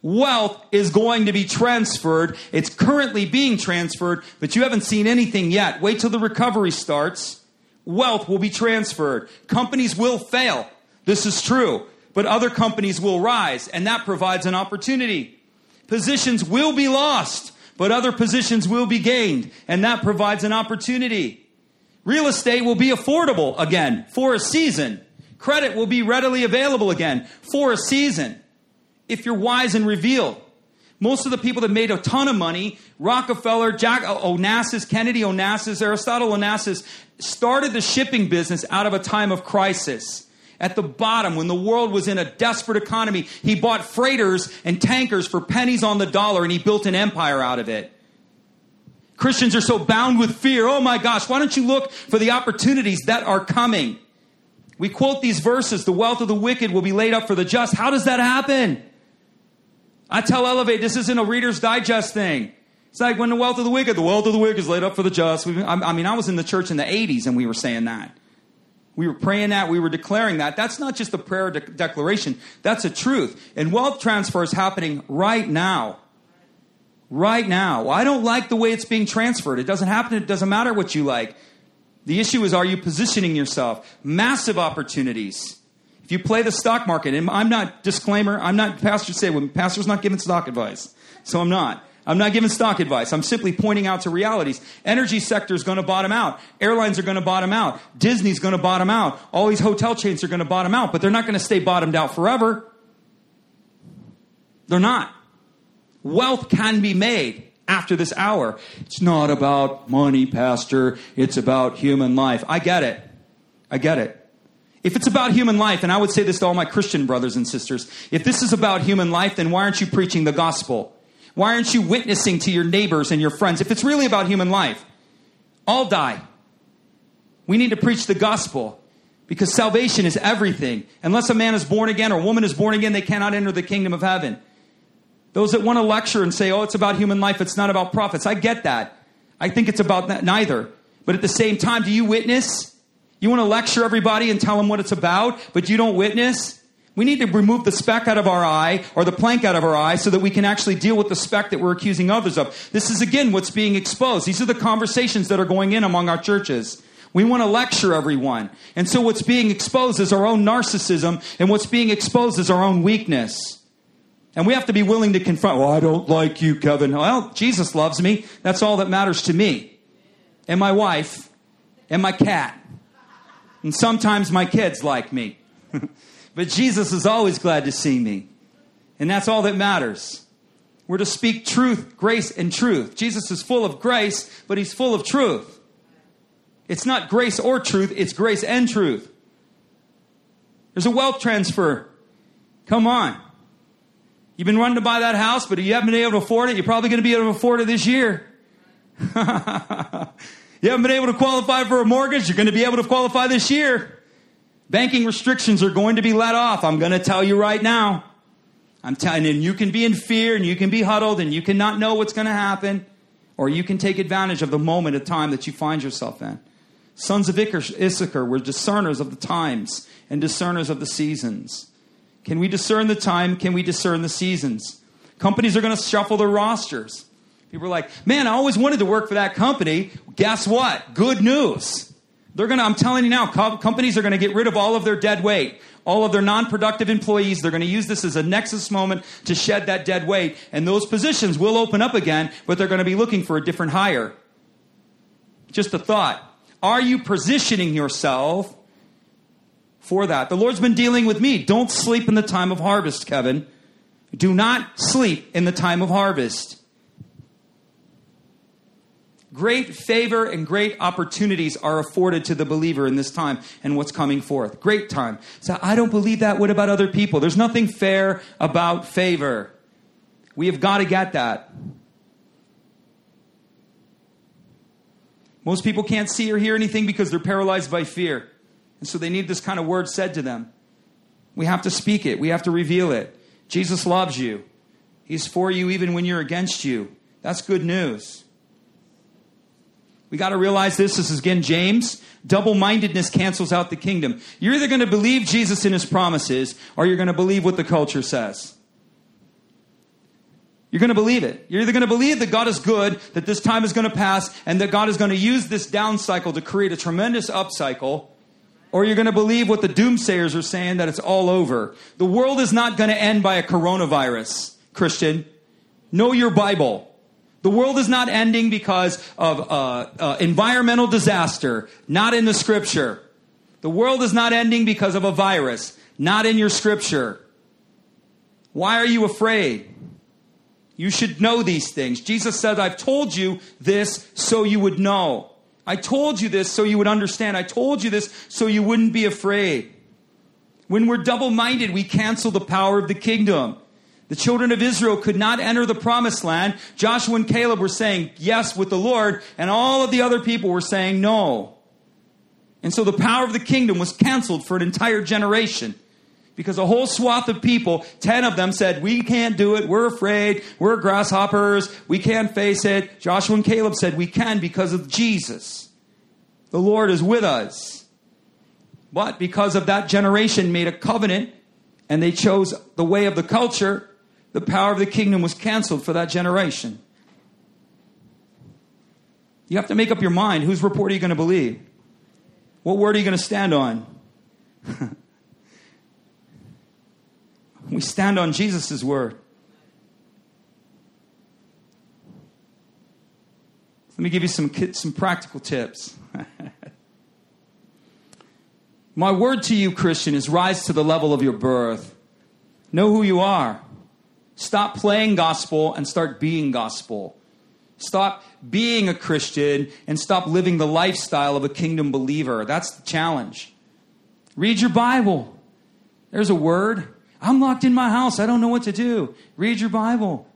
Wealth is going to be transferred. It's currently being transferred, but you haven't seen anything yet. Wait till the recovery starts. Wealth will be transferred. Companies will fail. This is true. But other companies will rise, and that provides an opportunity. Positions will be lost, but other positions will be gained, and that provides an opportunity. Real estate will be affordable again for a season. Credit will be readily available again for a season. if you're wise and revealed. Most of the people that made a ton of money, Rockefeller, Jack Onassis, Kennedy Onassis, Aristotle Onassis, started the shipping business out of a time of crisis. At the bottom, when the world was in a desperate economy, he bought freighters and tankers for pennies on the dollar and he built an empire out of it. Christians are so bound with fear. Oh my gosh, why don't you look for the opportunities that are coming? We quote these verses the wealth of the wicked will be laid up for the just. How does that happen? I tell Elevate, this isn't a Reader's Digest thing. It's like when the wealth of the wicked, the wealth of the wicked is laid up for the just. I mean, I was in the church in the 80s and we were saying that. We were praying that, we were declaring that. That's not just a prayer de- declaration, that's a truth. And wealth transfer is happening right now. Right now. I don't like the way it's being transferred. It doesn't happen, it doesn't matter what you like. The issue is, are you positioning yourself? Massive opportunities. If you play the stock market, and I'm not, disclaimer, I'm not, pastor say, when pastor's not giving stock advice. So I'm not. I'm not giving stock advice. I'm simply pointing out to realities. Energy sector is going to bottom out. Airlines are going to bottom out. Disney's going to bottom out. All these hotel chains are going to bottom out, but they're not going to stay bottomed out forever. They're not. Wealth can be made after this hour. It's not about money, Pastor. It's about human life. I get it. I get it. If it's about human life, and I would say this to all my Christian brothers and sisters, if this is about human life, then why aren't you preaching the gospel? Why aren't you witnessing to your neighbors and your friends? If it's really about human life, all die. We need to preach the gospel because salvation is everything. Unless a man is born again or a woman is born again, they cannot enter the kingdom of heaven. Those that want to lecture and say, oh, it's about human life, it's not about profits. I get that. I think it's about neither. But at the same time, do you witness? You want to lecture everybody and tell them what it's about, but you don't witness? We need to remove the speck out of our eye or the plank out of our eye so that we can actually deal with the speck that we're accusing others of. This is again what's being exposed. These are the conversations that are going in among our churches. We want to lecture everyone. And so what's being exposed is our own narcissism, and what's being exposed is our own weakness. And we have to be willing to confront, well, I don't like you, Kevin. Well, Jesus loves me. That's all that matters to me. And my wife, and my cat. And sometimes my kids like me. But Jesus is always glad to see me. And that's all that matters. We're to speak truth, grace, and truth. Jesus is full of grace, but he's full of truth. It's not grace or truth, it's grace and truth. There's a wealth transfer. Come on. You've been running to buy that house, but you haven't been able to afford it. You're probably going to be able to afford it this year. you haven't been able to qualify for a mortgage. You're going to be able to qualify this year. Banking restrictions are going to be let off. I'm going to tell you right now. I'm telling you, you can be in fear and you can be huddled and you cannot know what's going to happen, or you can take advantage of the moment of time that you find yourself in. Sons of Issachar were discerners of the times and discerners of the seasons. Can we discern the time? Can we discern the seasons? Companies are going to shuffle their rosters. People are like, man, I always wanted to work for that company. Guess what? Good news. They're going to, I'm telling you now, co- companies are going to get rid of all of their dead weight, all of their non productive employees. They're going to use this as a nexus moment to shed that dead weight. And those positions will open up again, but they're going to be looking for a different hire. Just a thought. Are you positioning yourself for that? The Lord's been dealing with me. Don't sleep in the time of harvest, Kevin. Do not sleep in the time of harvest. Great favor and great opportunities are afforded to the believer in this time and what's coming forth. Great time. So I don't believe that. What about other people? There's nothing fair about favor. We have got to get that. Most people can't see or hear anything because they're paralyzed by fear. And so they need this kind of word said to them. We have to speak it, we have to reveal it. Jesus loves you, He's for you even when you're against you. That's good news. We got to realize this. This is again James. Double mindedness cancels out the kingdom. You're either going to believe Jesus and his promises or you're going to believe what the culture says. You're going to believe it. You're either going to believe that God is good, that this time is going to pass, and that God is going to use this down cycle to create a tremendous up cycle, or you're going to believe what the doomsayers are saying that it's all over. The world is not going to end by a coronavirus, Christian. Know your Bible. The world is not ending because of uh, uh, environmental disaster, not in the scripture. The world is not ending because of a virus, not in your scripture. Why are you afraid? You should know these things. Jesus said, I've told you this so you would know. I told you this so you would understand. I told you this so you wouldn't be afraid. When we're double minded, we cancel the power of the kingdom. The children of Israel could not enter the promised land. Joshua and Caleb were saying yes with the Lord, and all of the other people were saying no. And so the power of the kingdom was canceled for an entire generation. Because a whole swath of people, 10 of them said, We can't do it. We're afraid. We're grasshoppers. We can't face it. Joshua and Caleb said, We can because of Jesus. The Lord is with us. But because of that generation made a covenant and they chose the way of the culture, the power of the kingdom was canceled for that generation. You have to make up your mind whose report are you going to believe? What word are you going to stand on? we stand on Jesus' word. Let me give you some, some practical tips. My word to you, Christian, is rise to the level of your birth. Know who you are. Stop playing gospel and start being gospel. Stop being a Christian and stop living the lifestyle of a kingdom believer. That's the challenge. Read your Bible. There's a word. I'm locked in my house. I don't know what to do. Read your Bible.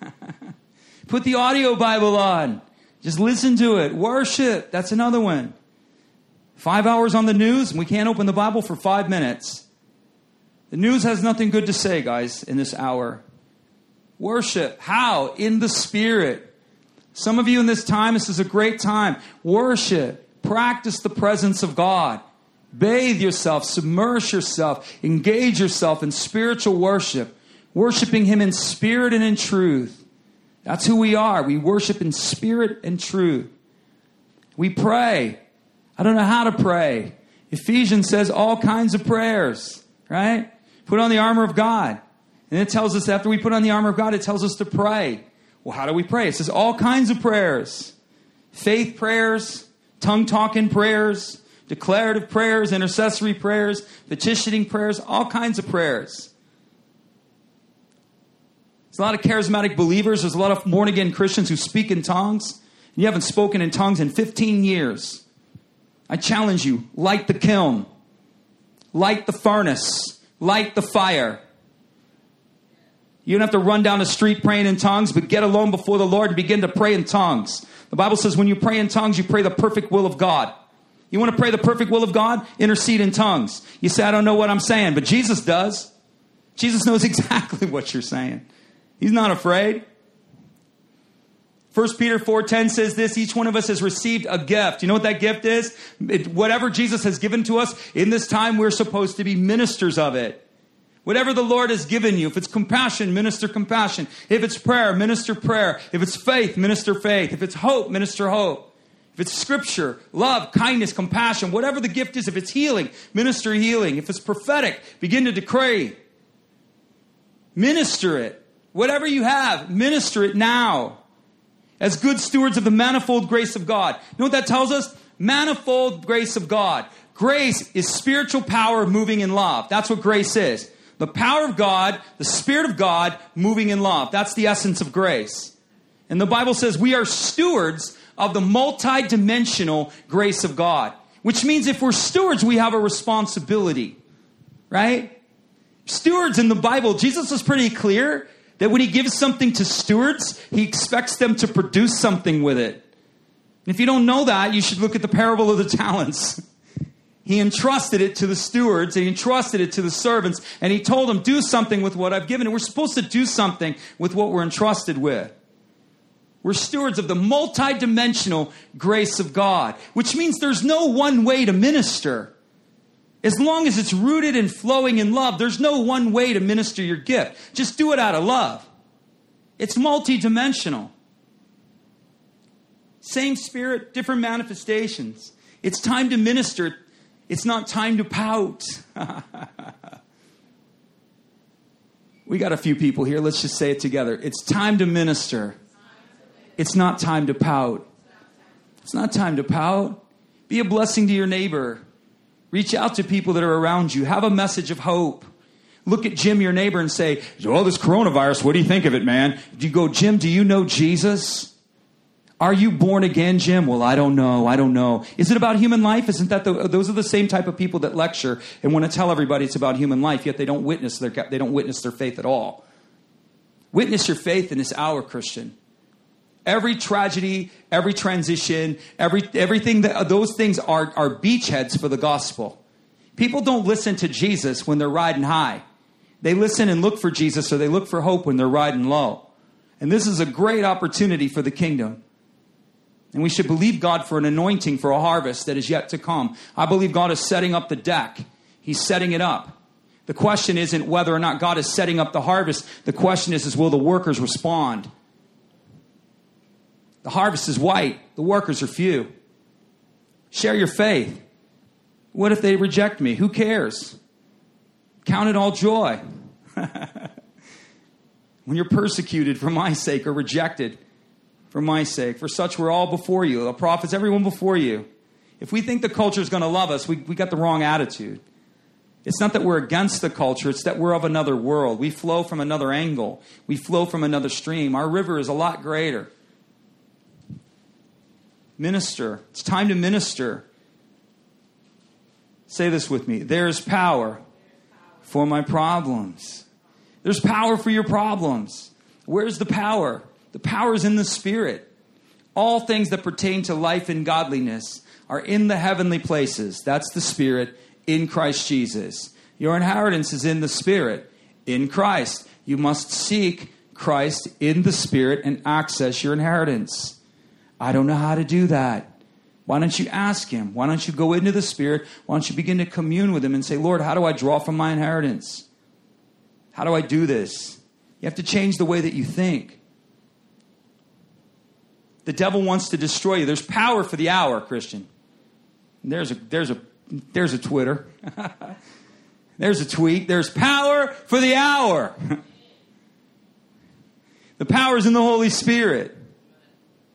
Put the audio Bible on. Just listen to it. Worship. That's another one. Five hours on the news, and we can't open the Bible for five minutes. The news has nothing good to say, guys, in this hour. Worship. How? In the Spirit. Some of you in this time, this is a great time. Worship. Practice the presence of God. Bathe yourself, submerge yourself, engage yourself in spiritual worship, worshiping Him in spirit and in truth. That's who we are. We worship in spirit and truth. We pray. I don't know how to pray. Ephesians says all kinds of prayers, right? Put on the armor of God. And it tells us after we put on the armor of God, it tells us to pray. Well, how do we pray? It says all kinds of prayers faith prayers, tongue talking prayers, declarative prayers, intercessory prayers, petitioning prayers, all kinds of prayers. There's a lot of charismatic believers. There's a lot of born again Christians who speak in tongues. And you haven't spoken in tongues in 15 years. I challenge you light the kiln, light the furnace, light the fire. You don't have to run down the street praying in tongues, but get alone before the Lord and begin to pray in tongues. The Bible says when you pray in tongues, you pray the perfect will of God. You want to pray the perfect will of God? Intercede in tongues. You say, I don't know what I'm saying, but Jesus does. Jesus knows exactly what you're saying. He's not afraid. 1 Peter 4:10 says this, each one of us has received a gift. You know what that gift is? It, whatever Jesus has given to us, in this time we're supposed to be ministers of it. Whatever the Lord has given you, if it's compassion, minister compassion. If it's prayer, minister prayer. If it's faith, minister faith. If it's hope, minister hope. If it's scripture, love, kindness, compassion, whatever the gift is, if it's healing, minister healing. If it's prophetic, begin to decree. Minister it. Whatever you have, minister it now. As good stewards of the manifold grace of God. You know what that tells us? Manifold grace of God. Grace is spiritual power moving in love. That's what grace is. The power of God, the Spirit of God moving in love. That's the essence of grace. And the Bible says we are stewards of the multidimensional grace of God, which means if we're stewards, we have a responsibility, right? Stewards in the Bible, Jesus was pretty clear that when he gives something to stewards, he expects them to produce something with it. And if you don't know that, you should look at the parable of the talents. He entrusted it to the stewards, and he entrusted it to the servants, and he told them, Do something with what I've given. And we're supposed to do something with what we're entrusted with. We're stewards of the multidimensional grace of God, which means there's no one way to minister. As long as it's rooted and flowing in love, there's no one way to minister your gift. Just do it out of love. It's multidimensional. Same spirit, different manifestations. It's time to minister. It's not time to pout. we got a few people here. Let's just say it together. It's time to minister. It's not time to pout. It's not time to pout. Be a blessing to your neighbor. Reach out to people that are around you. Have a message of hope. look at Jim, your neighbor, and say, Oh, this coronavirus, what do you think of it, man? Do you go, Jim, do you know Jesus? Are you born again, Jim? Well, I don't know. I don't know. Is it about human life? Isn't that the, those are the same type of people that lecture and want to tell everybody it's about human life, yet they don't witness their, they don't witness their faith at all. Witness your faith in this hour, Christian. Every tragedy, every transition, every, everything that those things are, are beachheads for the gospel. People don't listen to Jesus when they're riding high. They listen and look for Jesus or they look for hope when they're riding low. And this is a great opportunity for the kingdom. And we should believe God for an anointing for a harvest that is yet to come. I believe God is setting up the deck. He's setting it up. The question isn't whether or not God is setting up the harvest. The question is, is will the workers respond? The harvest is white, the workers are few. Share your faith. What if they reject me? Who cares? Count it all joy. when you're persecuted for my sake or rejected, for my sake. For such we're all before you, the prophets, everyone before you. If we think the culture is going to love us, we, we got the wrong attitude. It's not that we're against the culture, it's that we're of another world. We flow from another angle, we flow from another stream. Our river is a lot greater. Minister. It's time to minister. Say this with me. There's power for my problems. There's power for your problems. Where's the power? The power is in the Spirit. All things that pertain to life and godliness are in the heavenly places. That's the Spirit in Christ Jesus. Your inheritance is in the Spirit in Christ. You must seek Christ in the Spirit and access your inheritance. I don't know how to do that. Why don't you ask Him? Why don't you go into the Spirit? Why don't you begin to commune with Him and say, Lord, how do I draw from my inheritance? How do I do this? You have to change the way that you think. The devil wants to destroy you. There's power for the hour, Christian. There's a there's a there's a Twitter. there's a tweet. There's power for the hour. the power is in the Holy Spirit.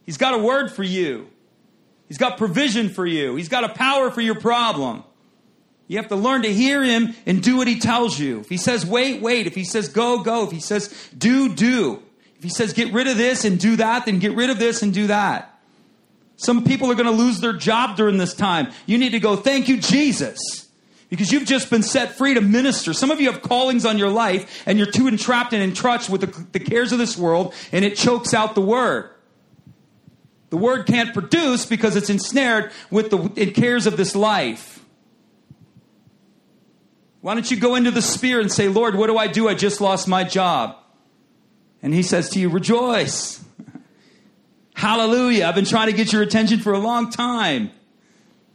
He's got a word for you. He's got provision for you. He's got a power for your problem. You have to learn to hear him and do what he tells you. If he says wait, wait. If he says go, go. If he says do, do. If he says get rid of this and do that, then get rid of this and do that. Some people are going to lose their job during this time. You need to go, thank you, Jesus. Because you've just been set free to minister. Some of you have callings on your life and you're too entrapped and entrusted with the, the cares of this world and it chokes out the word. The word can't produce because it's ensnared with the cares of this life. Why don't you go into the spirit and say, Lord, what do I do? I just lost my job. And he says to you, Rejoice. Hallelujah. I've been trying to get your attention for a long time.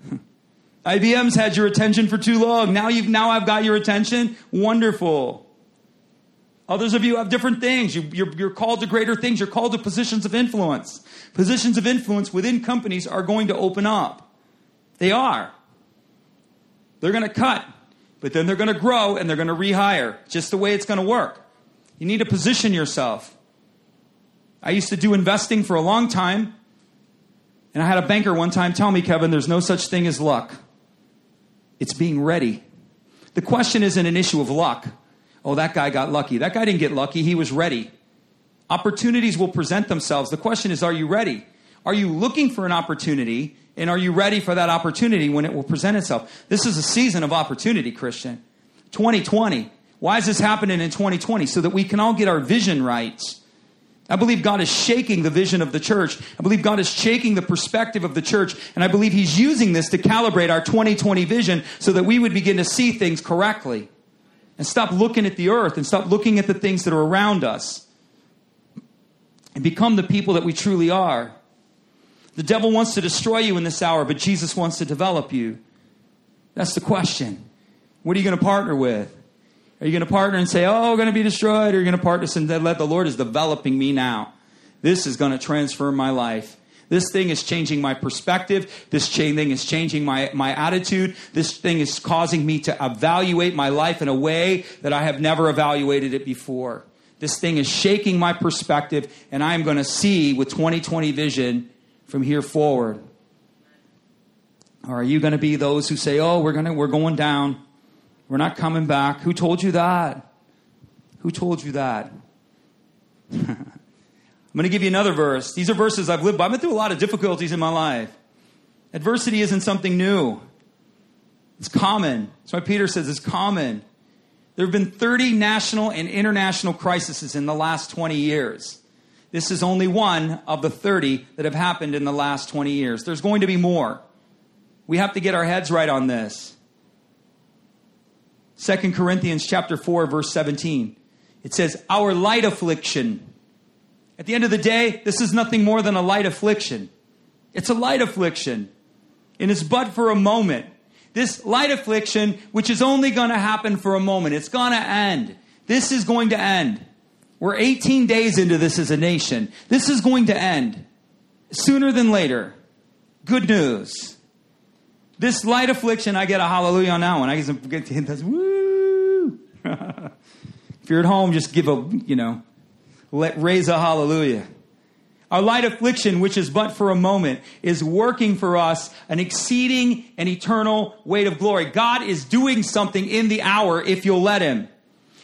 IBM's had your attention for too long. Now you've now I've got your attention. Wonderful. Others of you have different things. You, you're called to greater things. You're called to positions of influence. Positions of influence within companies are going to open up. They are. They're going to cut, but then they're going to grow and they're going to rehire. Just the way it's going to work. You need to position yourself. I used to do investing for a long time, and I had a banker one time tell me, Kevin, there's no such thing as luck. It's being ready. The question isn't an issue of luck. Oh, that guy got lucky. That guy didn't get lucky, he was ready. Opportunities will present themselves. The question is, are you ready? Are you looking for an opportunity, and are you ready for that opportunity when it will present itself? This is a season of opportunity, Christian. 2020. Why is this happening in 2020? So that we can all get our vision right. I believe God is shaking the vision of the church. I believe God is shaking the perspective of the church. And I believe He's using this to calibrate our 2020 vision so that we would begin to see things correctly and stop looking at the earth and stop looking at the things that are around us and become the people that we truly are. The devil wants to destroy you in this hour, but Jesus wants to develop you. That's the question. What are you going to partner with? Are you going to partner and say, oh, we're going to be destroyed? Or are you going to partner and let the Lord is developing me now? This is going to transform my life. This thing is changing my perspective. This thing is changing my, my attitude. This thing is causing me to evaluate my life in a way that I have never evaluated it before. This thing is shaking my perspective, and I'm going to see with 2020 vision from here forward. Or are you going to be those who say, oh, we're, gonna, we're going down? We're not coming back. Who told you that? Who told you that? I'm going to give you another verse. These are verses I've lived by. I've been through a lot of difficulties in my life. Adversity isn't something new, it's common. That's why Peter says it's common. There have been 30 national and international crises in the last 20 years. This is only one of the 30 that have happened in the last 20 years. There's going to be more. We have to get our heads right on this. 2 Corinthians chapter 4 verse 17. It says, "Our light affliction." At the end of the day, this is nothing more than a light affliction. It's a light affliction. And it's but for a moment. This light affliction, which is only going to happen for a moment, it's going to end. This is going to end. We're 18 days into this as a nation. This is going to end sooner than later. Good news. This light affliction, I get a hallelujah on that one. I get to hit this. Woo! if you're at home, just give a, you know, let raise a hallelujah. Our light affliction, which is but for a moment, is working for us an exceeding and eternal weight of glory. God is doing something in the hour if you'll let Him.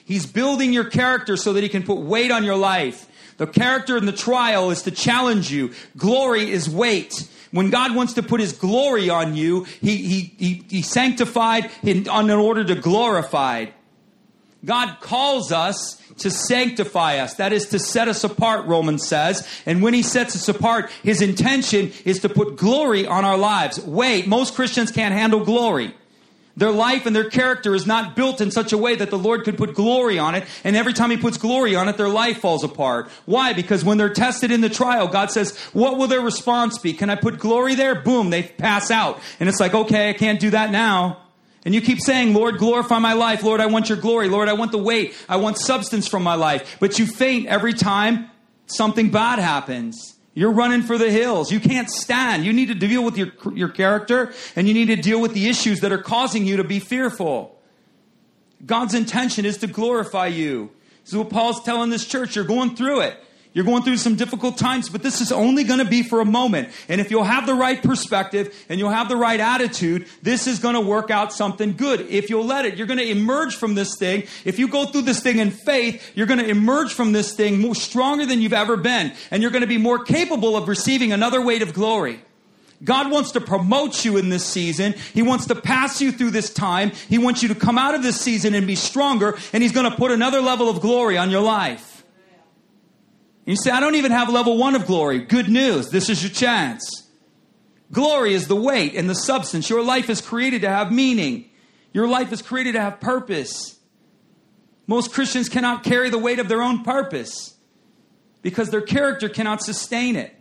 He's building your character so that he can put weight on your life. The character in the trial is to challenge you. Glory is weight. When God wants to put his glory on you, he, he, he, he sanctified in, in order to glorify. God calls us to sanctify us. That is to set us apart, Romans says. And when he sets us apart, his intention is to put glory on our lives. Wait, most Christians can't handle glory. Their life and their character is not built in such a way that the Lord could put glory on it. And every time He puts glory on it, their life falls apart. Why? Because when they're tested in the trial, God says, What will their response be? Can I put glory there? Boom, they pass out. And it's like, Okay, I can't do that now. And you keep saying, Lord, glorify my life. Lord, I want your glory. Lord, I want the weight. I want substance from my life. But you faint every time something bad happens. You're running for the hills. You can't stand. You need to deal with your, your character and you need to deal with the issues that are causing you to be fearful. God's intention is to glorify you. This is what Paul's telling this church. You're going through it. You're going through some difficult times, but this is only going to be for a moment. And if you'll have the right perspective and you'll have the right attitude, this is going to work out something good. If you'll let it, you're going to emerge from this thing. If you go through this thing in faith, you're going to emerge from this thing more stronger than you've ever been. And you're going to be more capable of receiving another weight of glory. God wants to promote you in this season. He wants to pass you through this time. He wants you to come out of this season and be stronger, and He's going to put another level of glory on your life. You say, I don't even have level one of glory. Good news. This is your chance. Glory is the weight and the substance. Your life is created to have meaning. Your life is created to have purpose. Most Christians cannot carry the weight of their own purpose because their character cannot sustain it.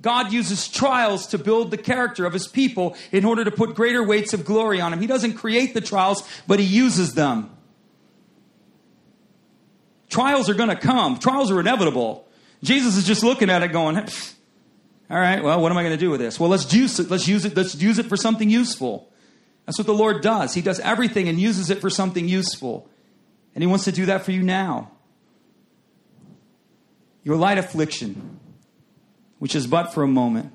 God uses trials to build the character of his people in order to put greater weights of glory on him. He doesn't create the trials, but he uses them. Trials are going to come. Trials are inevitable. Jesus is just looking at it going, all right, well, what am I going to do with this? Well, let's use it. Let's use it. Let's use it for something useful. That's what the Lord does. He does everything and uses it for something useful. And He wants to do that for you now. Your light affliction, which is but for a moment,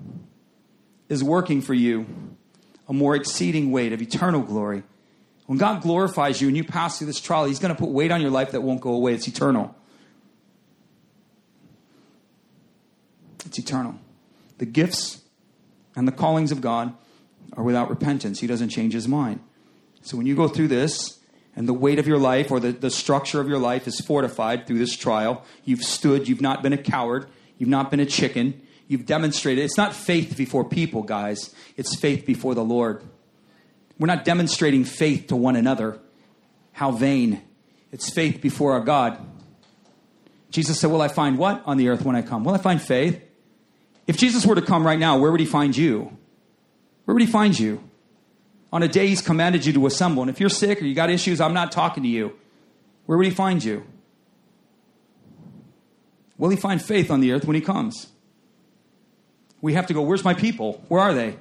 is working for you a more exceeding weight of eternal glory when God glorifies you and you pass through this trial, He's going to put weight on your life that won't go away. It's eternal. It's eternal. The gifts and the callings of God are without repentance. He doesn't change His mind. So when you go through this, and the weight of your life or the, the structure of your life is fortified through this trial, you've stood, you've not been a coward, you've not been a chicken, you've demonstrated. It's not faith before people, guys, it's faith before the Lord. We're not demonstrating faith to one another. How vain. It's faith before our God. Jesus said, Will I find what on the earth when I come? Will I find faith? If Jesus were to come right now, where would he find you? Where would he find you? On a day he's commanded you to assemble. And if you're sick or you got issues, I'm not talking to you. Where would he find you? Will he find faith on the earth when he comes? We have to go, Where's my people? Where are they?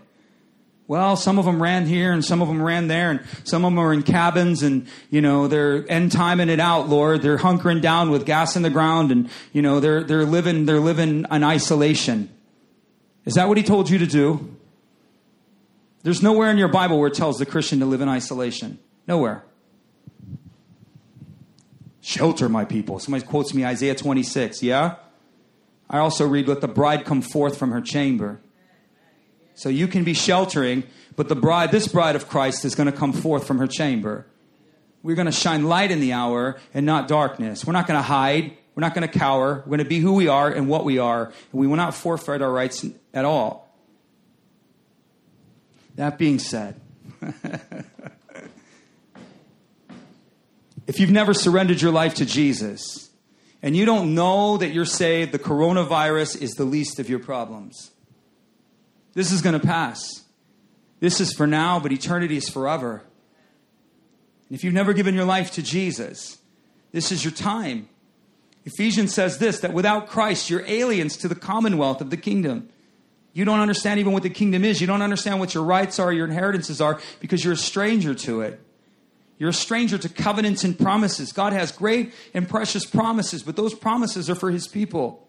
Well, some of them ran here and some of them ran there and some of them are in cabins and, you know, they're end timing it out, Lord. They're hunkering down with gas in the ground and, you know, they're, they're living, they're living in isolation. Is that what he told you to do? There's nowhere in your Bible where it tells the Christian to live in isolation. Nowhere. Shelter my people. Somebody quotes me Isaiah 26, yeah? I also read, Let the bride come forth from her chamber. So you can be sheltering, but the bride, this bride of Christ, is going to come forth from her chamber. We're going to shine light in the hour and not darkness. We're not going to hide. We're not going to cower. We're going to be who we are and what we are. And we will not forfeit our rights at all. That being said, if you've never surrendered your life to Jesus and you don't know that you're saved, the coronavirus is the least of your problems. This is going to pass. This is for now, but eternity is forever. And if you've never given your life to Jesus, this is your time. Ephesians says this that without Christ, you're aliens to the commonwealth of the kingdom. You don't understand even what the kingdom is. You don't understand what your rights are, your inheritances are, because you're a stranger to it. You're a stranger to covenants and promises. God has great and precious promises, but those promises are for his people.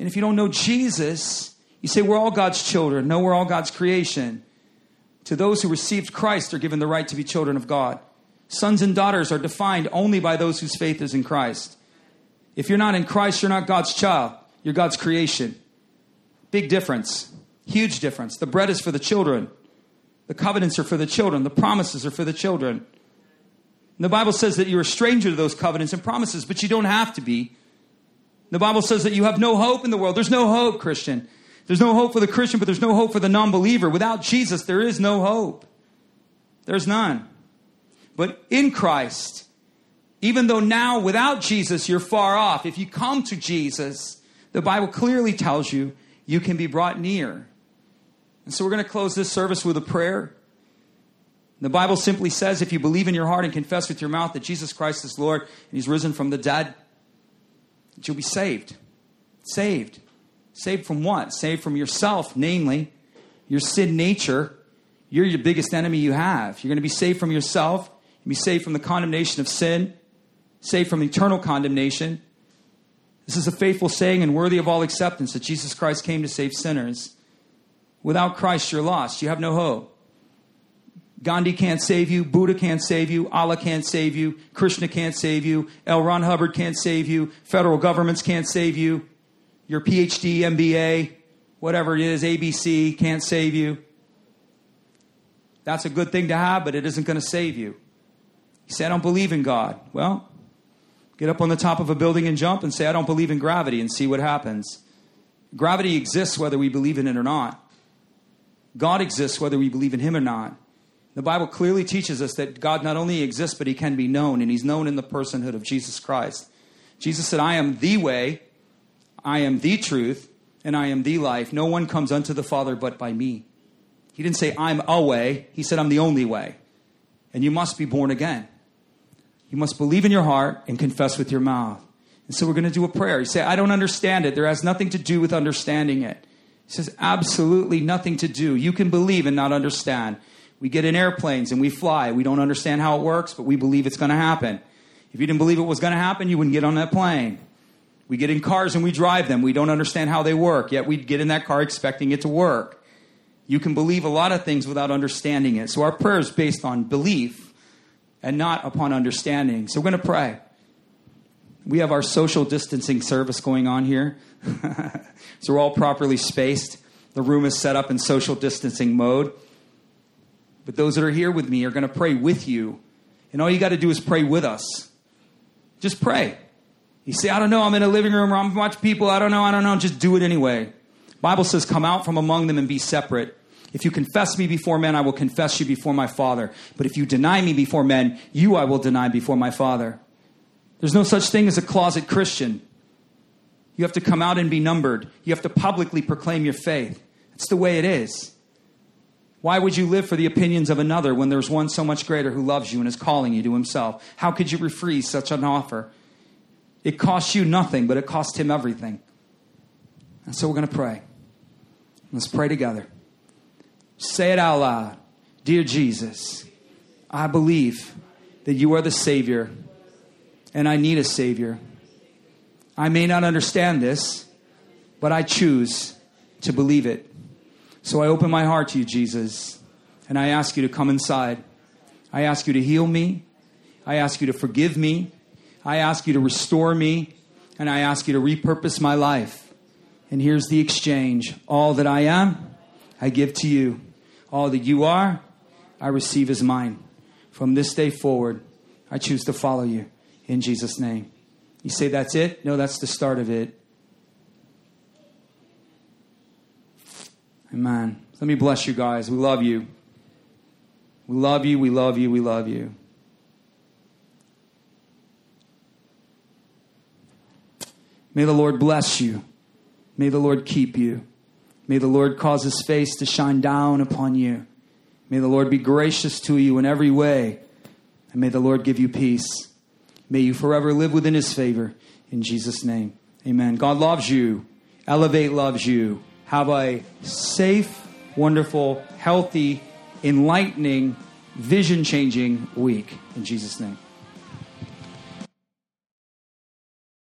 And if you don't know Jesus, you say, We're all God's children. No, we're all God's creation. To those who received Christ are given the right to be children of God. Sons and daughters are defined only by those whose faith is in Christ. If you're not in Christ, you're not God's child, you're God's creation. Big difference. Huge difference. The bread is for the children. The covenants are for the children. The promises are for the children. And the Bible says that you're a stranger to those covenants and promises, but you don't have to be. The Bible says that you have no hope in the world. There's no hope, Christian. There's no hope for the Christian, but there's no hope for the non believer. Without Jesus, there is no hope. There's none. But in Christ, even though now without Jesus you're far off, if you come to Jesus, the Bible clearly tells you you can be brought near. And so we're going to close this service with a prayer. The Bible simply says if you believe in your heart and confess with your mouth that Jesus Christ is Lord and He's risen from the dead, that you'll be saved. Saved. Saved from what? Saved from yourself, namely your sin nature. You're your biggest enemy you have. You're going to be saved from yourself. Be saved from the condemnation of sin, saved from eternal condemnation, this is a faithful saying and worthy of all acceptance that Jesus Christ came to save sinners. Without Christ, you're lost. You have no hope. Gandhi can't save you. Buddha can't save you. Allah can't save you. Krishna can't save you. L. Ron Hubbard can't save you. Federal governments can't save you. Your PhD, MBA, whatever it is, ABC can't save you. That's a good thing to have, but it isn't going to save you. You say, I don't believe in God. Well, Get up on the top of a building and jump and say, I don't believe in gravity and see what happens. Gravity exists whether we believe in it or not. God exists whether we believe in Him or not. The Bible clearly teaches us that God not only exists, but He can be known, and He's known in the personhood of Jesus Christ. Jesus said, I am the way, I am the truth, and I am the life. No one comes unto the Father but by me. He didn't say, I'm a way. He said, I'm the only way. And you must be born again. You must believe in your heart and confess with your mouth. And so we're going to do a prayer. You say, I don't understand it. There has nothing to do with understanding it. He says, absolutely nothing to do. You can believe and not understand. We get in airplanes and we fly. We don't understand how it works, but we believe it's going to happen. If you didn't believe it was going to happen, you wouldn't get on that plane. We get in cars and we drive them. We don't understand how they work, yet we get in that car expecting it to work. You can believe a lot of things without understanding it. So our prayer is based on belief and not upon understanding. So we're going to pray. We have our social distancing service going on here. so we're all properly spaced. The room is set up in social distancing mode. But those that are here with me are going to pray with you. And all you got to do is pray with us. Just pray. You say, I don't know, I'm in a living room or I'm watching people, I don't know, I don't know, just do it anyway. Bible says, come out from among them and be separate. If you confess me before men, I will confess you before my Father. But if you deny me before men, you I will deny before my Father. There's no such thing as a closet Christian. You have to come out and be numbered. You have to publicly proclaim your faith. That's the way it is. Why would you live for the opinions of another when there's one so much greater who loves you and is calling you to himself? How could you refuse such an offer? It costs you nothing, but it cost him everything. And so we're going to pray. Let's pray together. Say it out loud. Dear Jesus, I believe that you are the Savior and I need a Savior. I may not understand this, but I choose to believe it. So I open my heart to you, Jesus, and I ask you to come inside. I ask you to heal me. I ask you to forgive me. I ask you to restore me, and I ask you to repurpose my life. And here's the exchange all that I am, I give to you. All that you are, I receive as mine. From this day forward, I choose to follow you in Jesus' name. You say that's it? No, that's the start of it. Amen. Let me bless you guys. We love you. We love you. We love you. We love you. May the Lord bless you. May the Lord keep you. May the Lord cause his face to shine down upon you. May the Lord be gracious to you in every way. And may the Lord give you peace. May you forever live within his favor. In Jesus' name. Amen. God loves you. Elevate loves you. Have a safe, wonderful, healthy, enlightening, vision changing week. In Jesus' name.